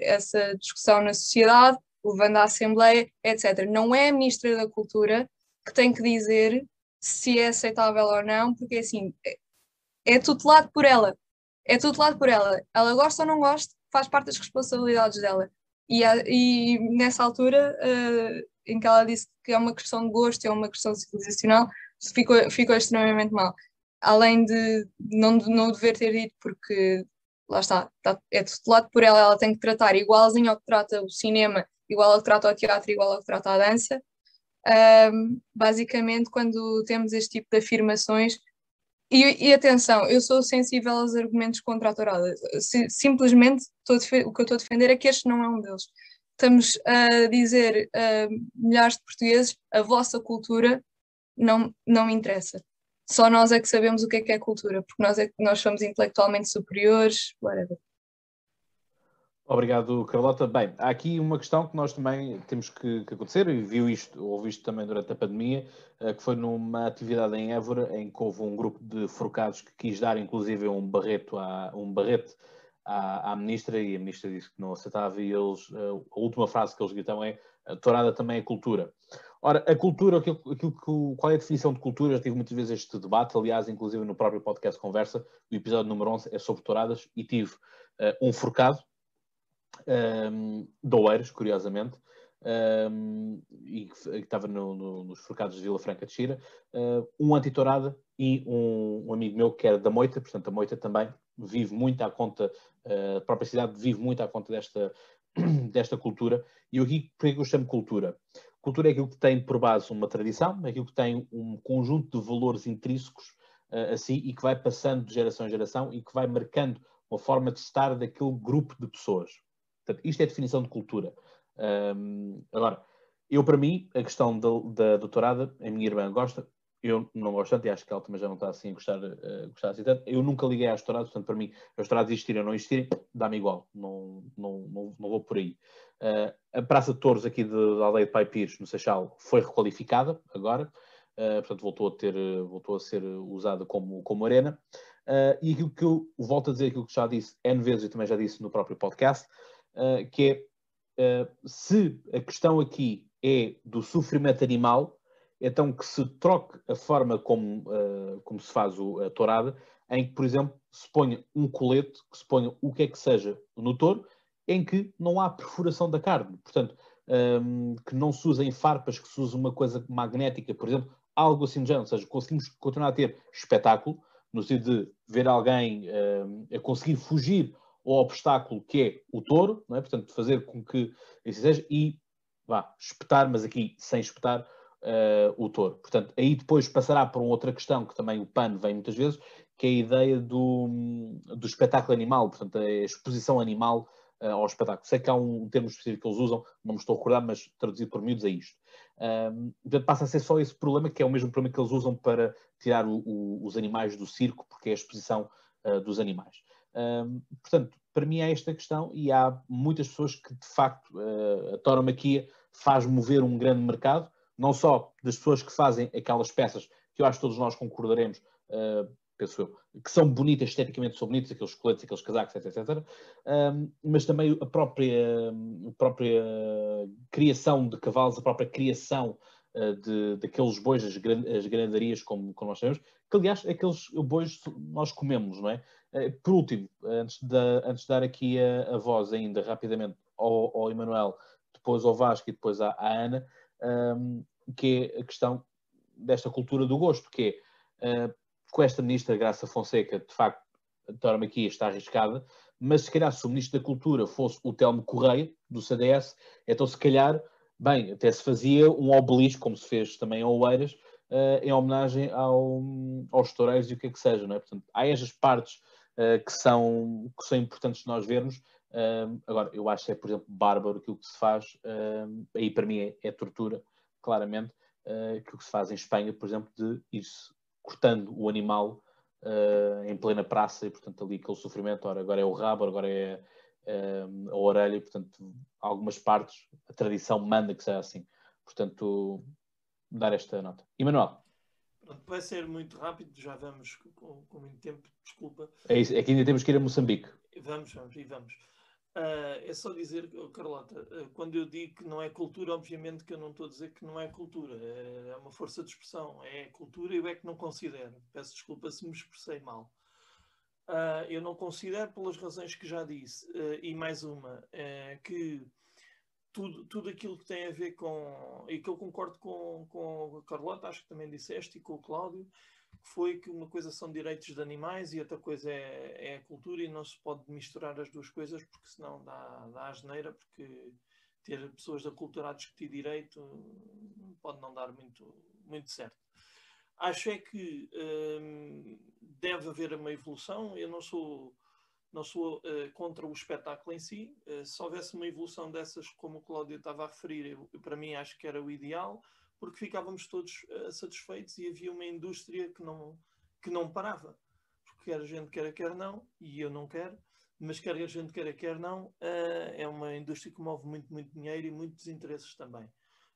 essa discussão na sociedade, levando à Assembleia, etc. Não é a Ministra da Cultura que tem que dizer se é aceitável ou não, porque assim, é, é tutelado por ela. É tutelado por ela. Ela gosta ou não gosta, faz parte das responsabilidades dela. E, e nessa altura, uh, em que ela disse que é uma questão de gosto, é uma questão civilizacional, ficou, ficou extremamente mal. Além de não, não dever ter dito, porque lá está, está, é tutelado por ela, ela tem que tratar igualzinho ao que trata o cinema, igual ao que trata o teatro, igual ao que trata a dança. Um, basicamente, quando temos este tipo de afirmações, e, e, atenção, eu sou sensível aos argumentos contra a. Simplesmente o que eu estou a defender é que este não é um deles. Estamos a dizer a milhares de portugueses a vossa cultura não, não me interessa. Só nós é que sabemos o que é que é cultura, porque nós, é, nós somos intelectualmente superiores, whatever. Obrigado, Carlota. Bem, há aqui uma questão que nós também temos que, que acontecer, e viu isto, ouvi isto também durante a pandemia, uh, que foi numa atividade em Évora, em que houve um grupo de forcados que quis dar, inclusive, um barreto à, um barrete à, à ministra, e a ministra disse que não aceitava, e eles, uh, a última frase que eles gritam é a tourada também é cultura. Ora, a cultura, aquilo, aquilo que, qual é a definição de cultura? Já tive muitas vezes este debate, aliás, inclusive no próprio podcast Conversa, o episódio número 11 é sobre touradas, e tive uh, um forcado, um, de curiosamente, um, e que estava no, no, nos forcados de Vila Franca de Xira, uh, um antitourada e um, um, amigo meu que era da Moita, portanto a Moita também vive muito à conta, uh, a própria cidade vive muito à conta desta, desta cultura, e aqui, por que eu chamo cultura? Cultura é aquilo que tem por base uma tradição, é aquilo que tem um conjunto de valores intrínsecos uh, assim e que vai passando de geração em geração e que vai marcando uma forma de estar daquele grupo de pessoas. Portanto, isto é a definição de cultura. Um, agora, eu para mim, a questão da, da doutorada, a minha irmã gosta, eu não gosto tanto e acho que ela também já não está assim a gostar, uh, gostar assim tanto. Eu nunca liguei às touradas, portanto, para mim, as touradas existirem ou não existirem, dá-me igual, não, não, não, não, vou por aí. Uh, a Praça de Touros aqui de, da aldeia de Pai Pires, no Seixal, foi requalificada agora, uh, portanto, voltou a, ter, voltou a ser usada como, como arena. e aquilo que eu volto a dizer, aquilo que já disse N vezes e também já disse no próprio podcast, uh, que é uh, se a questão aqui é do sofrimento animal, então que se troque a forma como, uh, como se faz o, a tourada, em que, por exemplo, se ponha um colete, que se ponha o que é que seja no touro, em que não há perfuração da carne. Portanto, um, que não se usem farpas, que se use uma coisa magnética, por exemplo, algo assim de género. Ou seja, conseguimos continuar a ter espetáculo, no sentido de ver alguém um, a conseguir fugir o obstáculo que é o touro, não é? portanto, fazer com que isso seja, e vá, espetar, mas aqui sem espetar uh, o touro. Portanto, aí depois passará por uma outra questão que também o PAN vem muitas vezes, que é a ideia do, do espetáculo animal, portanto, a exposição animal uh, ao espetáculo. Sei que há um termo específico que eles usam, não me estou a recordar, mas traduzido por miúdos é isto. Um, portanto, passa a ser só esse problema, que é o mesmo problema que eles usam para tirar o, o, os animais do circo, porque é a exposição uh, dos animais. Um, portanto, para mim é esta questão e há muitas pessoas que, de facto, uh, a tauromaquia faz mover um grande mercado, não só das pessoas que fazem aquelas peças que eu acho que todos nós concordaremos, uh, penso eu, que são bonitas, esteticamente são bonitas, aqueles coletes, aqueles casacos, etc, etc, um, mas também a própria, a própria criação de cavalos, a própria criação uh, de, daqueles bois, as, as grandarias, como, como nós sabemos, que aliás aqueles bois nós comemos, não é? Eh, por último, antes de, antes de dar aqui a, a voz ainda rapidamente ao, ao Emanuel, depois ao Vasco e depois à, à Ana, um, que é a questão desta cultura do gosto, que é, uh, com esta ministra Graça Fonseca, de facto, a tauromaquia está arriscada, mas se calhar se o ministro da Cultura fosse o Telmo Correia, do CDS, então se calhar, bem, até se fazia um obelisco, como se fez também em Oeiras, uh, em homenagem ao, aos toureiros e o que é que seja, não é? Portanto, há estas partes uh, que, são, que são importantes nós vermos. Uh, agora, eu acho que é, por exemplo, bárbaro aquilo que se faz, uh, aí para mim é, é tortura, claramente, uh, aquilo que se faz em Espanha, por exemplo, de ir-se cortando o animal em plena praça e, portanto, ali aquele sofrimento. Ora, agora é o rabo, agora é a orelha, e, portanto, algumas partes, a tradição manda que seja assim. Portanto, dar esta nota. Emanuel. Vai ser muito rápido, já vamos com, com muito tempo, desculpa. É, isso, é que ainda temos que ir a Moçambique. Vamos, vamos, e vamos. Uh, é só dizer, oh, Carlota, uh, quando eu digo que não é cultura, obviamente que eu não estou a dizer que não é cultura, é, é uma força de expressão, é cultura e eu é que não considero. Peço desculpa se me expressei mal. Uh, eu não considero pelas razões que já disse. e mais uma, que tudo, tudo aquilo que tem a ver com, e que eu concordo com, com a Carlota, acho que também disseste, e com o Cláudio, que foi que uma coisa são direitos de animais e outra coisa é, é a cultura e não se pode misturar as duas coisas porque senão dá, dá asneira, porque ter pessoas da cultura a discutir direito pode não dar muito, muito certo. Acho é que hum, deve haver uma evolução. Eu não sou, não sou uh, contra o espetáculo em si. Uh, se houvesse uma evolução dessas, como o Cláudio estava a referir, eu, para mim acho que era o ideal porque ficávamos todos uh, satisfeitos e havia uma indústria que não, que não parava. Porque quer a gente queira, quer não, e eu não quero, mas quer a gente queira, quer não, é uma indústria que move muito, muito dinheiro e muitos interesses também.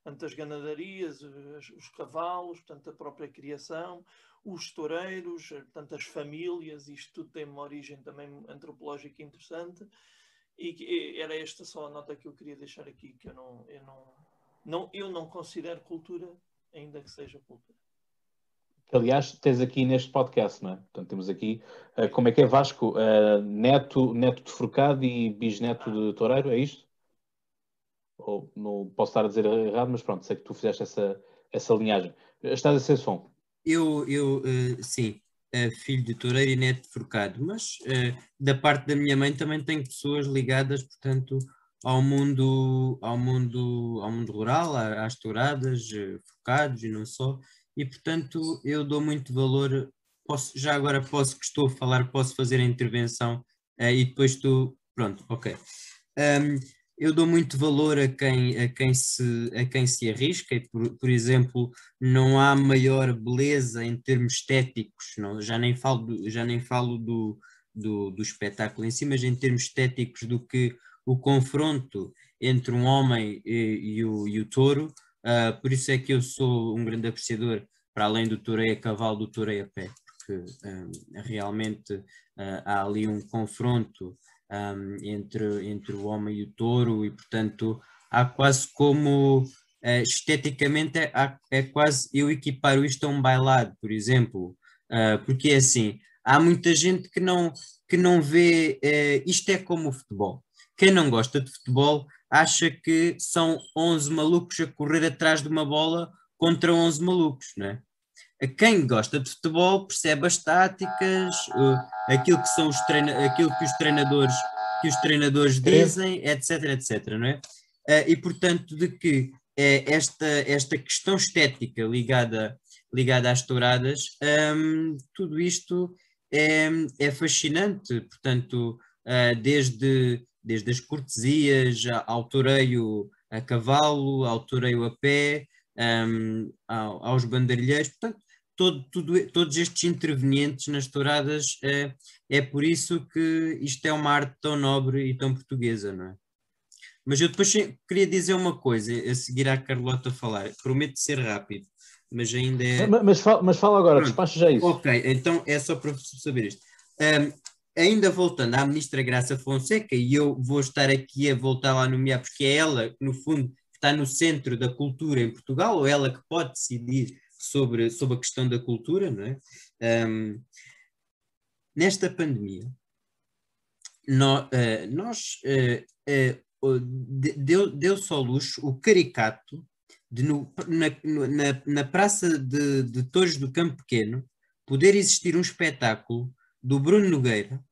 Portanto, as ganadarias, os, os cavalos, portanto, a própria criação, os toureiros, portanto, as famílias, isto tudo tem uma origem também antropológica interessante. E era esta só a nota que eu queria deixar aqui, que eu não, eu não, não, eu não considero cultura, ainda que seja cultura. Aliás, tens aqui neste podcast, não é? Portanto, temos aqui, uh, como é que é Vasco? Uh, neto, neto de Forcado e bisneto de Toureiro, é isto? Ou não posso estar a dizer errado, mas pronto, sei que tu fizeste essa, essa linhagem. Estás a ser som? Eu, eu uh, sim, filho de Toureiro e neto de Forcado, mas da parte da minha mãe também tenho pessoas ligadas, portanto, ao mundo, ao mundo, ao mundo rural, às touradas, eh, focados e não só, e portanto eu dou muito valor, posso, já agora posso que estou a falar, posso fazer a intervenção uh, e depois tu, pronto, ok. Um, eu dou muito valor a quem, a quem, se, a quem se arrisca, e por, por exemplo, não há maior beleza em termos estéticos, não, já nem falo, do, já nem falo do, do, do espetáculo em si, mas em termos estéticos do que o confronto entre um homem e, e, o, e o, touro, uh, por isso é que eu sou um grande apreciador, para além do tourei a cavalo, do tourei a pé, porque um, realmente uh, há ali um confronto um, entre, entre o homem e o touro, e portanto há quase como Uh, esteticamente é, é, quase eu equiparo isto a um bailado, por exemplo, uh, porque é assim, há muita gente que não, que não vê, uh, isto é como o futebol, quem não gosta de futebol acha que são 11 malucos a correr atrás de uma bola contra 11 malucos, não é? Quem gosta de futebol percebe as táticas, aquilo que são os treina, aquilo que os treinadores que os treinadores dizem, etc, etc, não é? Eh, e portanto de que eh, esta esta questão estética ligada ligada às touradas, um, tudo isto é, é fascinante, portanto uh, desde desde as cortesias ao toureio a cavalo, ao toureio a pé, um, aos bandarilheiros, portanto, todo, tudo, todos estes intervenientes nas touradas, é, é por isso que isto é uma arte tão nobre e tão portuguesa, não é? Mas eu depois queria dizer uma coisa, a seguir à Carlota falar, prometo ser rápido, mas ainda é... Mas, mas, fala, mas fala agora, despacha já isso. Ok, então é só para saber isto. Um, ainda voltando à ministra Graça Fonseca, e eu vou estar aqui a voltar lá a nomear, porque é ela, no fundo, está no centro da cultura em Portugal, ou ela que pode decidir sobre, sobre a questão da cultura, não é? Um, nesta pandemia, no, uh, nós uh, uh, deu, deu-se ao luxo o caricato de no, na, na, na Praça de, de Torres do Campo Pequeno poder existir um espetáculo do Bruno Nogueira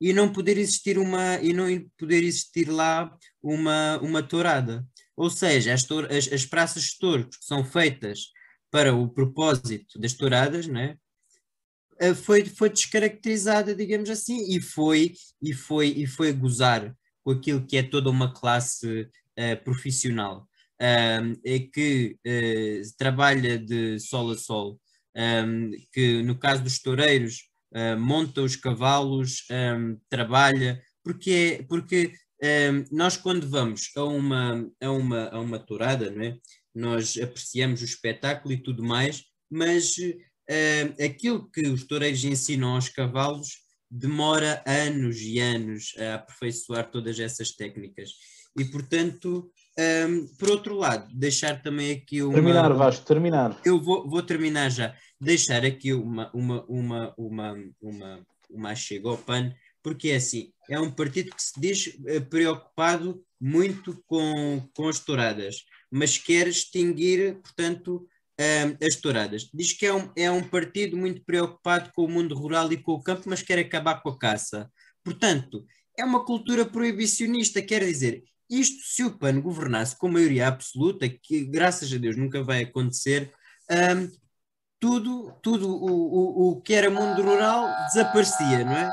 e não poder existir uma e não poder existir lá uma uma tourada. Ou seja, as, as, as praças de touros que são feitas para o propósito das touradas, né, foi foi descaracterizada, digamos assim, e foi e foi e foi gozar com aquilo que é toda uma classe uh, profissional. Um, é que uh, trabalha de sol a sol, um, que no caso dos toureiros uh, monta os cavalos, um, trabalha, porque, porque um, ehm, nós quando vamos a uma, a, uma, a uma tourada, não é? Nós apreciamos o espetáculo e tudo mais, mas uh, aquilo que os toureiros ensinam aos cavalos demora anos e anos a aperfeiçoar todas essas técnicas. E, portanto, um, por outro lado, deixar também aqui uma. Terminar, Vasco, terminar. Eu vou, vou terminar já. Deixar aqui uma, uma, uma, uma, uma, uma chega ao PAN, porque é assim: é um partido que se diz eh, preocupado muito com, com as touradas, mas quer extinguir, portanto, as touradas. Diz que é um, é um partido muito preocupado com o mundo rural e com o campo, mas quer acabar com a caça. Portanto, é uma cultura proibicionista, quer dizer, isto, se o PAN governasse com maioria absoluta, que graças a Deus nunca vai acontecer, um, tudo, tudo o, o, o que era mundo rural desaparecia, não é?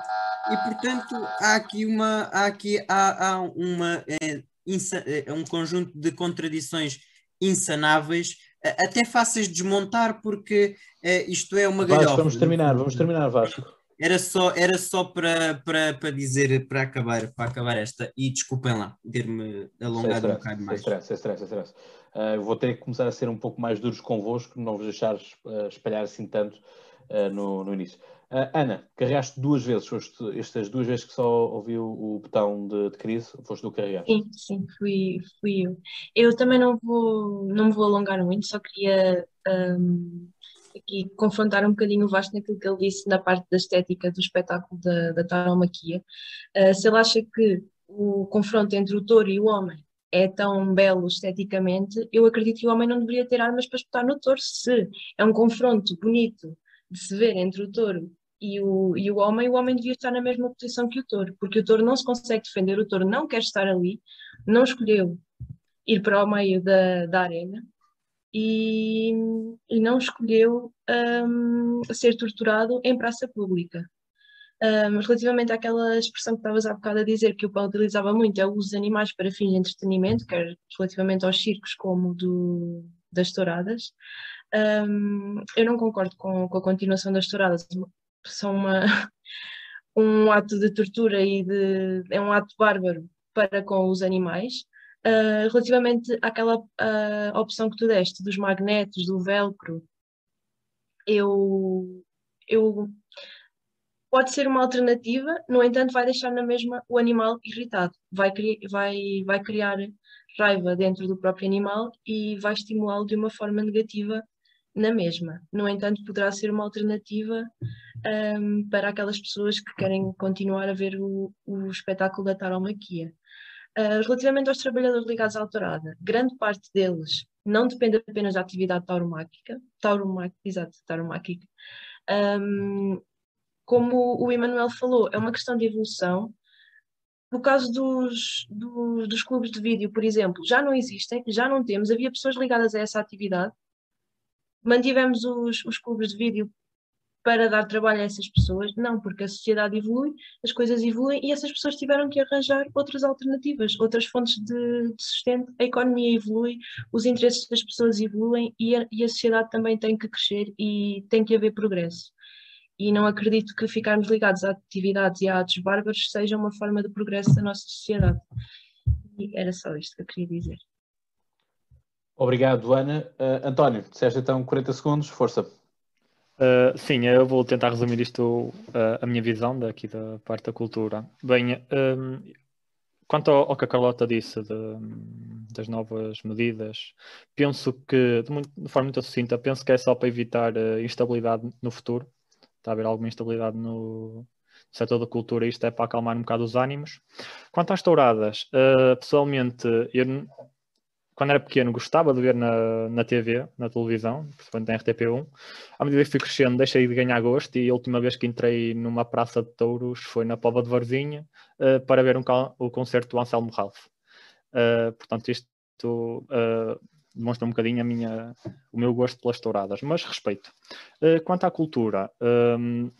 E portanto há aqui uma, há aqui há, há uma, é, é, um conjunto de contradições insanáveis, até fáceis de desmontar, porque é, isto é uma galhofa. Vamos terminar, vamos terminar, Vasco. Era só, era só para, para, para dizer, para acabar, para acabar esta, e desculpem lá ter-me alongado um bocado mais. Sem stress, sem stress, sem stress. Uh, vou ter que começar a ser um pouco mais duros convosco, não vos deixar espalhar assim tanto uh, no, no início. Ana, carregaste duas vezes, foste estas duas vezes que só ouviu o botão de, de crise, foste tu carregaste? Sim, sim, fui, fui eu. Eu também não vou, não me vou alongar muito, só queria um, aqui confrontar um bocadinho o Vasco naquilo que ele disse na parte da estética do espetáculo da, da tauromaquia. Uh, se ele acha que o confronto entre o touro e o homem é tão belo esteticamente, eu acredito que o homem não deveria ter armas para espetar no touro. Se é um confronto bonito de se ver entre o touro e o, e o homem, o homem devia estar na mesma posição que o touro, porque o touro não se consegue defender, o touro não quer estar ali, não escolheu ir para o meio da, da arena, e, e não escolheu um, ser torturado em praça pública. Um, relativamente àquela expressão que estavas há bocado a dizer, que o Paulo utilizava muito, é o uso de animais para fins de entretenimento, quer relativamente aos circos como do, das touradas. Um, eu não concordo com, com, a continuação das touradas, são uma, um ato de tortura e de, é um ato bárbaro para com os animais. Uh, relativamente àquela uh, opção que tu deste dos magnetos, do velcro, eu, eu pode ser uma alternativa, no entanto vai deixar na mesma o animal irritado, vai, vai, vai criar raiva dentro do próprio animal e vai estimulá-lo de uma forma negativa na mesma. No entanto, poderá ser uma alternativa um, para aquelas pessoas que querem continuar a ver o, o espetáculo da taromaquia. Uh, relativamente aos trabalhadores ligados à autorada, grande parte deles não depende apenas da atividade tauromáquica, tauromáquica, exato, tauromáquica. Um, como o Emanuel falou, é uma questão de evolução. No caso dos, dos, dos clubes de vídeo, por exemplo, já não existem, já não temos, havia pessoas ligadas a essa atividade. Mantivemos os, os clubes de vídeo para dar trabalho a essas pessoas. Não, porque a sociedade evolui, as coisas evoluem e essas pessoas tiveram que arranjar outras alternativas, outras fontes de, de sustento. A economia evolui, os interesses das pessoas evoluem e a, e a sociedade também tem que crescer e tem que haver progresso. E não acredito que ficarmos ligados a atividades e a atos bárbaros seja uma forma de progresso da nossa sociedade. E era só isto que eu queria dizer. Obrigado, Ana. Uh, António, disseste então 40 segundos, força. Uh, sim, eu vou tentar resumir isto, uh, a minha visão daqui da parte da cultura. Bem, um, quanto ao, ao, que a Carlota disse de, das novas medidas, penso que, de, muito, de, forma muito sucinta, penso que é só para evitar uh, instabilidade no futuro. Está a haver alguma instabilidade no setor da cultura isto é para acalmar um bocado os ânimos. Quanto às touradas, pessoalmente, eu quando era pequeno, gostava de ver na, na TV, na televisão, principalmente na RTP1. À medida que fui crescendo, deixei de ganhar gosto e a última vez que entrei numa praça de touros foi na Pova de Varzinha uh, para ver um, o concerto do Anselmo Ralph. Uh, portanto, isto uh, demonstra um bocadinho a minha, o meu gosto pelas touradas, mas respeito. quanto à cultura, um,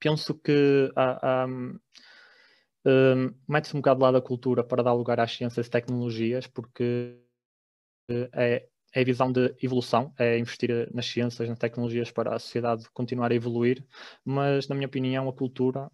penso que há, há um, mete-se um bocado de lado a cultura para dar lugar às ciências e tecnologias, porque é, é a visão de evolução, é investir nas ciências, nas tecnologias para a sociedade continuar a evoluir, mas na minha opinião a cultura,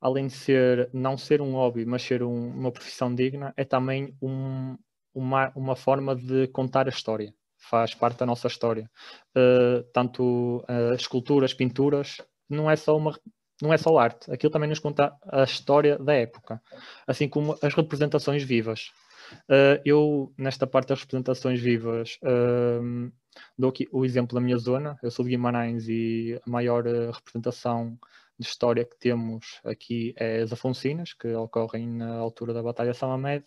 além de ser não ser um hobby, mas ser um, uma profissão digna, é também um, uma, uma forma de contar a história, faz parte da nossa história. Uh, tanto uh, esculturas, pinturas, não é só uma não é só arte, aquilo também nos conta a história da época, assim como as representações vivas. Uh, eu, nesta parte das representações vivas, uh, dou aqui o exemplo da minha zona. Eu sou de Guimarães e a maior uh, representação de história que temos aqui é as Afonsinas, que ocorrem na altura da Batalha de São Amed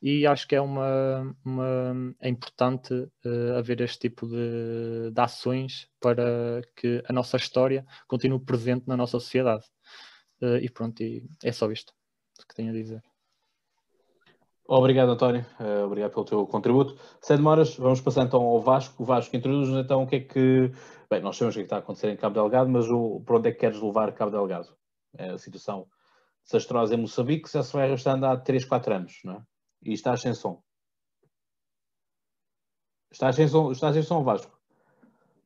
e acho que é uma, uma é importante uh, haver este tipo de, de, ações para que a nossa história continue presente na nossa sociedade. E pronto, e é só isto que tenho a dizer. Obrigado, António. Uh, obrigado pelo teu contributo. Sem demoras, vamos passar então ao Vasco. O Vasco introduz então o que é que. Bem, nós sabemos o que, é está a acontecer em Cabo Delgado, mas o, para onde é que queres levar Cabo Delgado? É a situação desastrosa em Moçambique já se vai arrastando há 3, 4 anos, não é? e estás sem som. Estás sem som, estás sem som Vasco.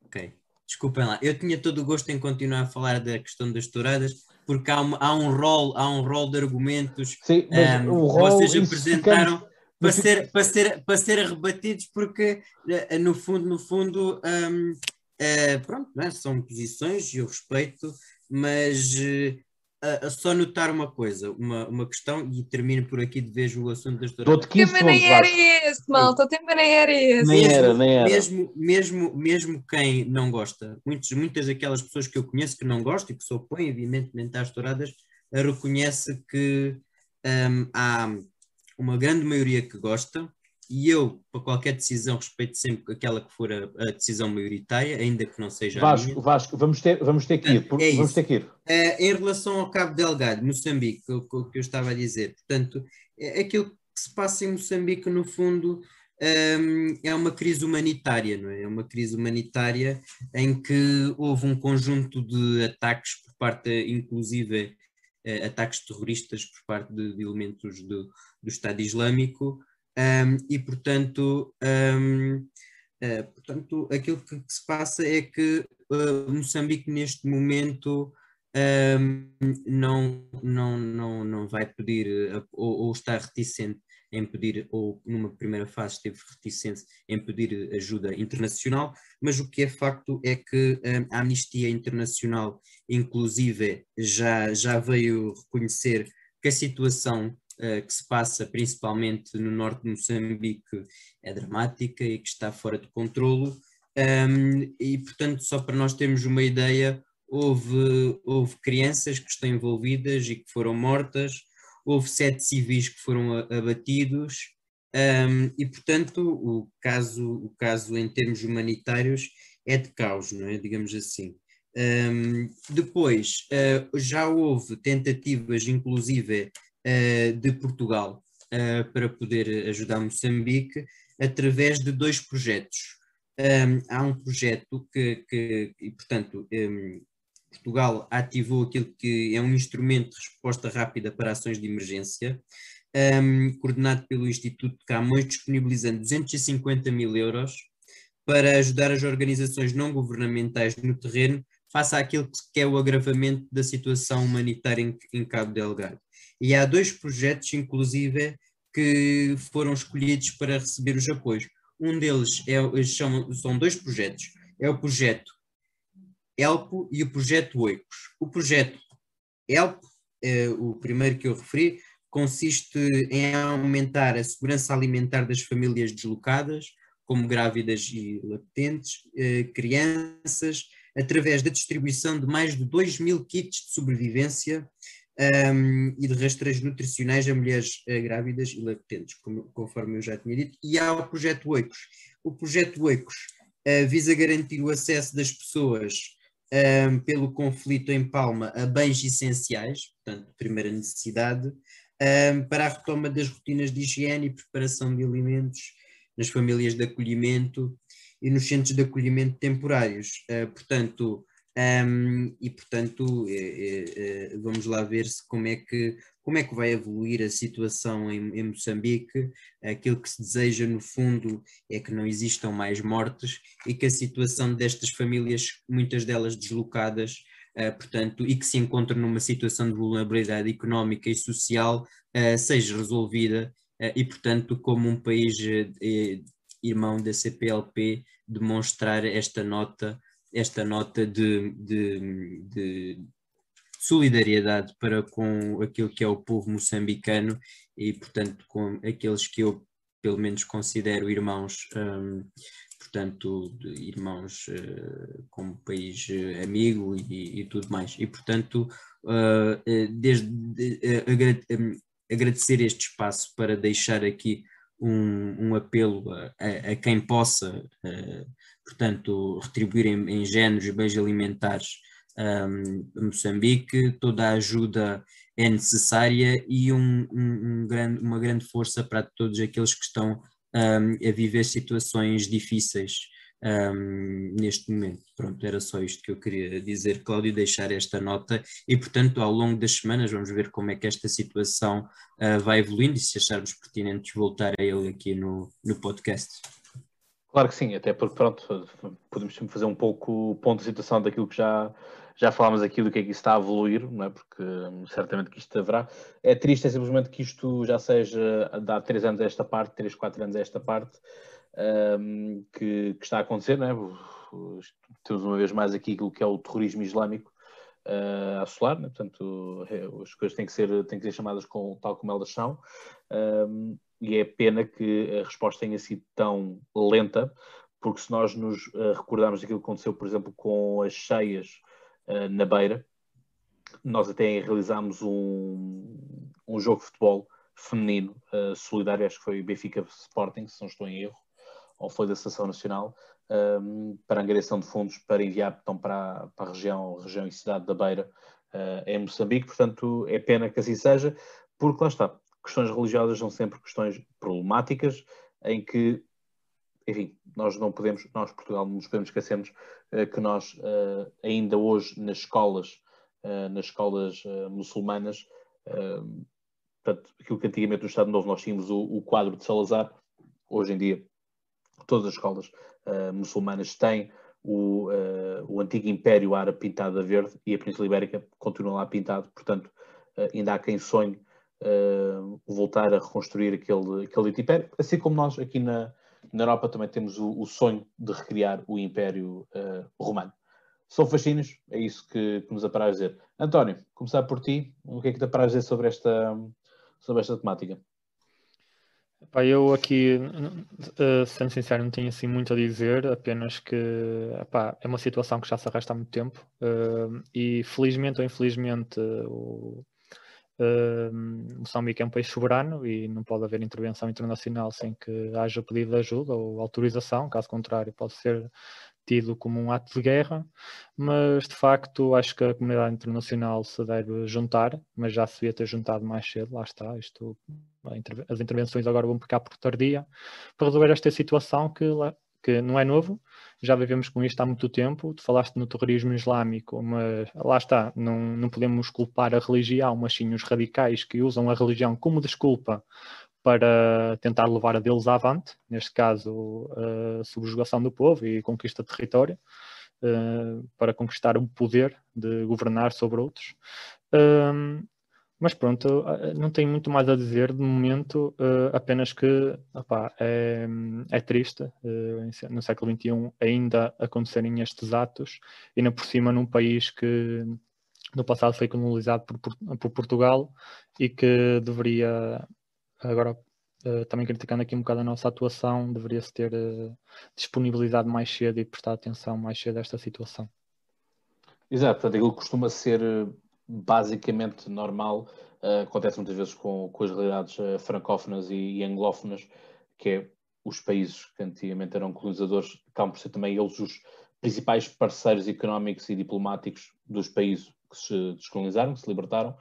Ok. Desculpem lá. Eu tinha todo o gosto em continuar a falar da questão das touradas, porque há, uma, há um rol, há um rol de argumentos Sim, um, o rol vocês apresentaram para ser, para, ser, para ser rebatidos, porque eh, no fundo, no fundo, um, uh, eh, pronto, né, são posições e eu respeito, mas uh, só notar uma coisa, uma, uma questão, e termino por aqui de vez o assunto da história. O tema nem era esse, malta, o tema nem era esse. Nem era, nem era. Mesmo, mesmo, mesmo quem não gosta, muitos, muitas daquelas pessoas que eu conheço que não gostam e que se opõem, evidentemente, às touradas, reconhece que um, há uma grande maioria que gosta, e eu, para qualquer decisão, respeito sempre aquela que for a, a decisão maioritária, ainda que não seja Vasco, a minha. Vamos, vamos, ter, vamos ter que ir. Por, é vamos ter que ir. É, em relação ao Cabo Delgado, Moçambique, o que eu estava a dizer, portanto, é, aquilo que se passa em Moçambique, no fundo, um, é uma crise humanitária, não é? É uma crise humanitária em que houve um conjunto de ataques por parte, inclusive, eh, ataques terroristas por parte de, de elementos do, do Estado Islâmico, um, e, portanto, um, uh, eh, portanto, aquilo que, que, se passa é que uh, Moçambique, neste momento, um, não, não, não, não vai pedir, uh, ou, ou, está reticente em pedir, ou numa primeira fase esteve reticente em pedir ajuda internacional, mas o que é facto é que a Amnistia Internacional, inclusive, já, já veio reconhecer que a situação uh, que se passa principalmente no norte de Moçambique é dramática e que está fora de controlo. Um, e, portanto, só para nós termos uma ideia, houve, houve crianças que estão envolvidas e que foram mortas, houve sete civis que foram abatidos, um, e, portanto, o caso, o caso em termos humanitários é de caos, não é? digamos assim. Um, depois, uh, já houve tentativas, inclusive, de Portugal uh, para poder ajudar Moçambique através de dois projetos. Há um projeto que, que e, portanto, Portugal ativou aquilo que é um instrumento de resposta rápida para ações de emergência, um, coordenado pelo Instituto de Camões, disponibilizando 250 mil euros para ajudar as organizações não governamentais no terreno face àquilo que é o agravamento da situação humanitária em, em Cabo Delgado. E há dois projetos, inclusive, que foram escolhidos para receber os apoios. Um deles é, são, são dois projetos. É o projeto ELPO e o projeto OICOS. O projeto ELPO, é o primeiro que eu referi, consiste em aumentar a segurança alimentar das famílias deslocadas, como grávidas e lactentes, eh, crianças, através da distribuição de mais de 2 mil kits de sobrevivência um, e de rastreios nutricionais a mulheres uh, grávidas e lactentes, como, conforme eu já tinha dito, e há o projeto Oicos. O projeto Oicos uh, visa garantir o acesso das pessoas um, pelo conflito em Palma a bens essenciais, portanto, primeira necessidade, um, para a retoma das rotinas de higiene e preparação de alimentos nas famílias de acolhimento e nos centros de acolhimento temporários. Uh, portanto, um, e portanto é, é, vamos lá ver se como é que como é que vai evoluir a situação em, em, Moçambique. Aquilo que se deseja no fundo é que não existam mais mortes e que a situação destas famílias, muitas delas deslocadas, uh, portanto, e que se encontram numa situação de vulnerabilidade económica e social, uh, seja resolvida uh, e portanto como um país irmão da CPLP demonstrar esta nota esta nota de, de, de, solidariedade para com aquilo que é o povo moçambicano e, portanto, com aqueles que eu, pelo menos, considero irmãos, um, portanto, irmãos uh, como país uh, amigo e, e, tudo mais. E, portanto, uh, desde um, agradecer este espaço para deixar aqui um, um apelo a, a, a, quem possa, portanto, retribuir em, em géneros e bens alimentares um, Moçambique, toda a ajuda é necessária e um, um, um grande, uma grande força para todos aqueles que estão a viver situações difíceis neste momento. Pronto, era só isto que eu queria dizer, Cláudio, deixar esta nota e, portanto, ao longo das semanas vamos ver como é que esta situação uh, vai evoluindo e se acharmos pertinente voltar a ele aqui no, no podcast. Claro que sim, até porque pronto, podemos fazer um pouco o ponto de situação daquilo que já, já falámos aqui do que é que isso está a evoluir, não é? Porque hum, certamente que isto haverá. É triste é simplesmente que isto já seja há três anos a esta parte, três, quatro anos a esta parte, um, que, que, está a acontecer, não é? Temos uma vez mais aqui aquilo que é o terrorismo islâmico uh, a assolar, né? portanto é, as coisas têm que ser, têm que ser chamadas com, tal como elas são. Um, e é pena que a resposta tenha sido tão lenta, porque se nós nos uh, recordarmos daquilo que aconteceu, por exemplo, com as cheias uh, na Beira, nós até realizámos um, um jogo de futebol feminino uh, solidário, acho que foi Benfica Sporting, se não estou em erro, ou foi da Associação Nacional, um, para angariação de fundos para enviar então, para, para a região, região e cidade da Beira, em Moçambique. Portanto, é pena que assim seja, porque lá está, questões religiosas são sempre questões problemáticas em que, enfim, nós não podemos, nós Portugal não nos podemos esquecermos uh, que nós uh, ainda hoje nas escolas, uh, nas escolas muçulmanas, portanto, aquilo que antigamente no Estado Novo nós tínhamos o, o, quadro de Salazar, hoje em dia todas as escolas muçulmanas têm o, o antigo Império Árabe pintado a verde e a Península Ibérica continua lá pintado, portanto ainda há quem sonhe uh, voltar a reconstruir aquele, aquele império, assim como nós aqui na, na Europa também temos o, o sonho de recriar o Império uh, Romano. São fascínios, é isso que, que nos apraz dizer. António, começar por ti, o que é que te apraz dizer sobre esta, sobre esta temática? Eu aqui, uh, sendo sincero, não tenho assim muito a dizer, apenas que é uma situação que já se arrasta há muito tempo e felizmente ou infelizmente Uh, Moçambique é um país soberano e não pode haver intervenção internacional sem que haja pedido de ajuda ou autorização, caso contrário, pode ser tido como um ato de guerra, mas de facto acho que a comunidade internacional se deve juntar, mas já se devia ter juntado mais cedo, lá está, isto, as intervenções agora vão ficar por tardia, para resolver esta situação que, que não é novo, já vivemos com isto há muito tempo. Tu falaste no terrorismo islâmico, mas lá está, não, não podemos culpar a religião, mas sim os radicais que usam a religião como desculpa para tentar levar a deles avante, neste caso a subjugação do povo e conquista de território, eh, para conquistar o poder de governar sobre outros. Mas pronto, não tenho muito mais a dizer de momento, uh, apenas que opá, é, é, triste no século XXI ainda acontecerem estes atos, ainda por cima num país que no passado foi colonizado por, por, por Portugal e que deveria, agora também criticando aqui um bocado a nossa atuação, deveria-se ter disponibilizado mais cedo e prestar atenção mais cedo a esta situação. Exato, portanto, aquilo costuma ser basicamente normal, uh, acontece muitas vezes com, com as realidades uh, francófonas e, e, anglófonas, que é os países que antigamente eram colonizadores, acabam por ser também eles os principais parceiros económicos e diplomáticos dos países que se descolonizaram, que se libertaram,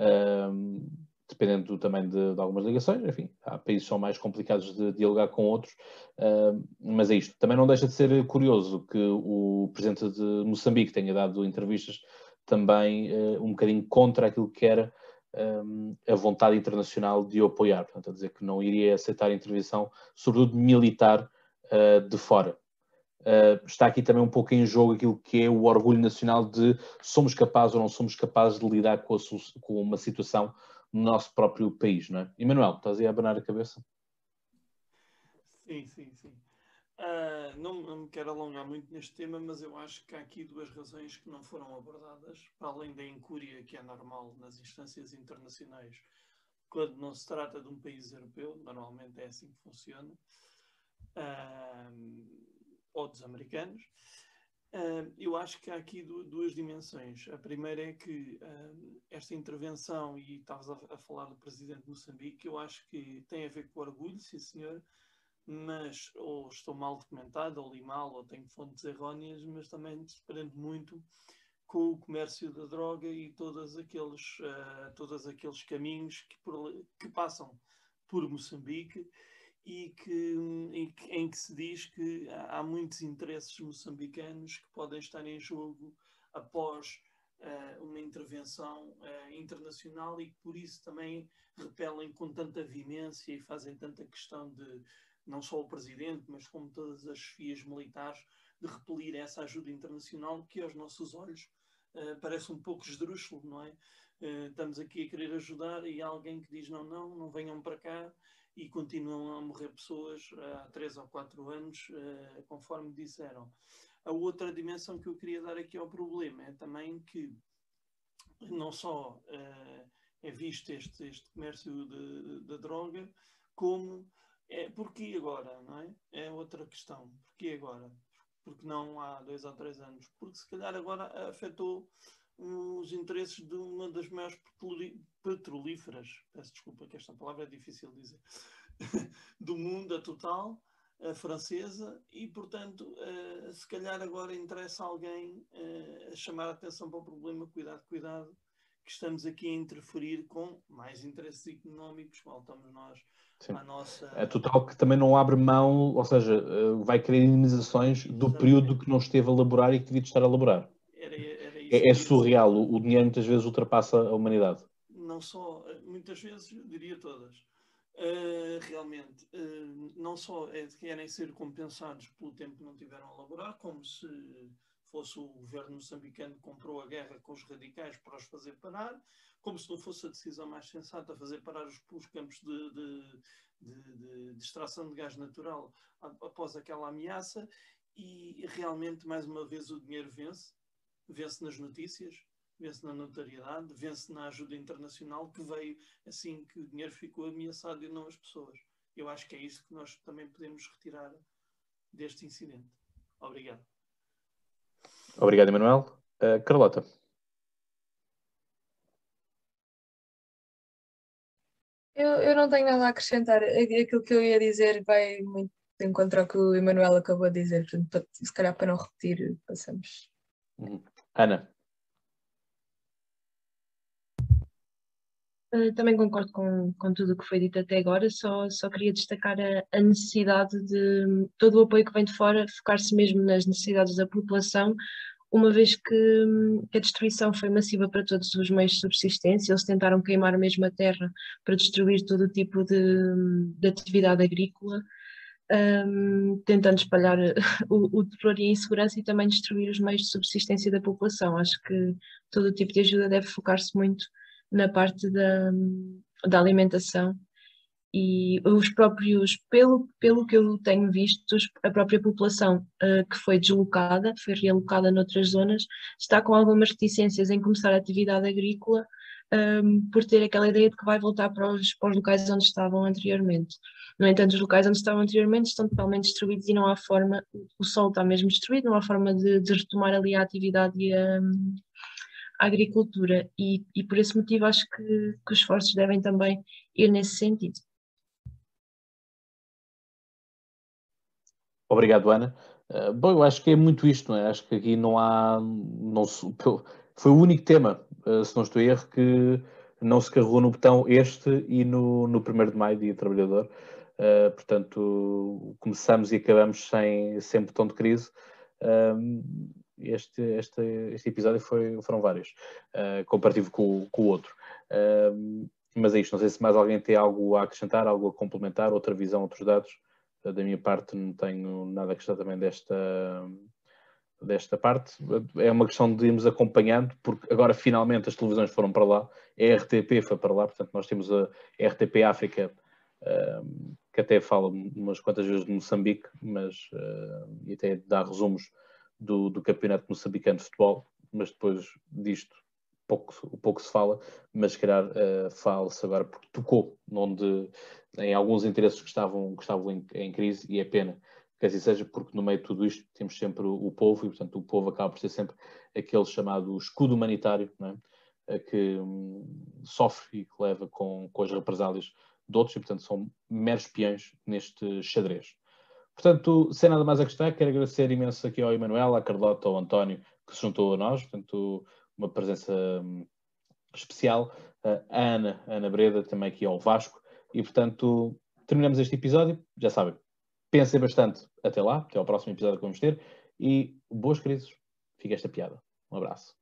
uh, dependendo também de, de, algumas ligações, enfim, há países que são mais complicados de dialogar com outros, uh, mas é isto. Também não deixa de ser curioso que o presidente de Moçambique tenha dado entrevistas também uh, um bocadinho contra aquilo que era um, eh, a vontade internacional de o apoiar, portanto, a dizer que não iria aceitar intervenção, sobretudo militar, uh, de fora. Uh, está aqui também um pouco em jogo aquilo que é o orgulho nacional de somos capazes ou não somos capazes de lidar com, a, com uma situação no nosso próprio país, não é? Emanuel, estás aí a abanar a cabeça? Sim, sim, sim. Uh, não, não, me quero alongar muito neste tema, mas eu acho que há aqui duas razões que não foram abordadas, para além da incúria que é normal nas instâncias internacionais, quando não se trata de um país europeu, normalmente é assim que funciona, uh, ou dos americanos. Uh, eu acho que há aqui duas dimensões. A primeira é que esta intervenção, e estavas a, a, falar do presidente de Moçambique, eu acho que tem a ver com orgulho, sim senhor, mas ou estou mal documentado, ou li mal, ou tenho fontes erróneas, mas também se prende muito com o comércio da droga e todos aqueles, uh, todos aqueles caminhos que, por, que passam por Moçambique e que, em, que, em que se diz que há muitos interesses moçambicanos que podem estar em jogo após uh, uma intervenção uh, internacional e que por isso também repelem com tanta vimência e fazem tanta questão de não só o presidente, mas como todas as chefias militares, de repelir essa ajuda internacional que aos nossos olhos uh, parece um pouco esdrúxulo, não é? Uh, estamos aqui a querer ajudar e há alguém que diz não, não, não venham para cá e continuam a morrer pessoas há três ou quatro anos, uh, conforme disseram. A outra dimensão que eu queria dar aqui ao problema é também que não só é visto este, este comércio de droga, como é, porquê agora, não é? É outra questão. Porquê agora? Porque não há dois ou três anos? Porque se calhar agora afetou os interesses de uma das maiores petrolíferas, peço desculpa que esta palavra é difícil de dizer, do mundo, a Total, a francesa, e portanto, uh, se calhar agora interessa alguém uh, a chamar a atenção para o problema, cuidado, cuidado, que estamos aqui a interferir com mais interesses económicos, faltamos nós Sim. à nossa. É total que também não abre mão, ou seja, eh, vai querer indemnizações do Exatamente. período que não esteve a laborar e que devia estar a laborar. Era, era é, é surreal, o, o dinheiro muitas vezes ultrapassa a humanidade. Não só, eh, muitas vezes, diria todas. Uh, realmente, uh, não só é de querem ser compensados pelo tempo que não tiveram a laborar, como se fosse o governo moçambicano que comprou a guerra com os radicais para os fazer parar, como se não fosse a decisão mais sensata fazer parar os, os campos de, de, de, de, extração de gás natural após aquela ameaça, e realmente, mais uma vez, o dinheiro vence, vence nas notícias, vence na notariedade, vence na ajuda internacional, que veio assim que o dinheiro ficou ameaçado e não as pessoas. Eu acho que é isso que nós também podemos retirar deste incidente. Obrigado. Obrigado, Emanuel. Uh, Carlota. Eu, eu não tenho nada a acrescentar. Aquilo que eu ia dizer vai muito de encontro ao que o Emanuel acabou de dizer. Portanto, se calhar para não repetir, passamos. Uhum. Ana. Uh, também concordo com, com tudo o que foi dito até agora, só, só queria destacar a, a necessidade de todo o apoio que vem de fora, focar-se mesmo nas necessidades da população, uma vez que, que, a destruição foi massiva para todos os meios de subsistência, eles tentaram queimar mesmo a terra para destruir todo o tipo de, de atividade agrícola, um, tentando espalhar o, o terror e a insegurança e também destruir os meios de subsistência da população. Acho que todo o tipo de ajuda deve focar-se muito na parte da, da alimentação e os próprios, pelo, pelo que eu tenho visto, a própria população uh, que foi deslocada, foi realocada noutras zonas, está com algumas reticências em começar a atividade agrícola um, ehm, por ter aquela ideia de que vai voltar para os, para os locais onde estavam anteriormente. No entanto, os locais onde estavam anteriormente estão totalmente destruídos e não há forma, o solo está mesmo destruído, não há forma de, de retomar ali a atividade e a, agricultura. E, e, por esse motivo acho que, que os esforços devem também ir nesse sentido. Obrigado, Ana. Uh, bom, eu acho que é muito isto, não é? Acho que aqui não há. Não foi o único tema, uh, se não estou a erro, que não se carregou no botão este e no, no 1 de maio, dia trabalhador. Uh, portanto, começamos e acabamos sem, sem botão de crise. Este, este, este episódio foi, foram vários, uh, comparativo com, com o outro. mas é isto, não sei se mais alguém tem algo a acrescentar, algo a complementar, outra visão, outros dados. Da minha parte, não tenho nada a questão também desta, desta parte. É uma questão de irmos acompanhando, porque agora finalmente as televisões foram para lá, a RTP foi para lá, portanto, nós temos a RTP África que até fala umas quantas vezes de Moçambique, mas uh, e até dá resumos do, do campeonato moçambicano de futebol, mas depois disto pouco, pouco se fala, mas se calhar uh, fala-se agora porque tocou onde, em alguns interesses que estavam, que estavam em, em, crise e é pena que assim seja, porque no meio de tudo isto temos sempre o, o povo e, portanto, o povo acaba por ser sempre aquele chamado escudo humanitário, é? que um, sofre e que leva com, com as represálias de outros e, portanto, são meros peões neste xadrez. Portanto, sem nada mais a acrescentar, quero agradecer imenso aqui ao Emanuel, à Carlota, ao António, que se juntou a nós, portanto, uma presença um, especial, a Ana, a Ana Breda, também aqui ao Vasco, e portanto, terminamos este episódio, já sabem, pensem bastante até lá, até ao próximo episódio que vamos ter, e boas crises, fica esta piada. Um abraço.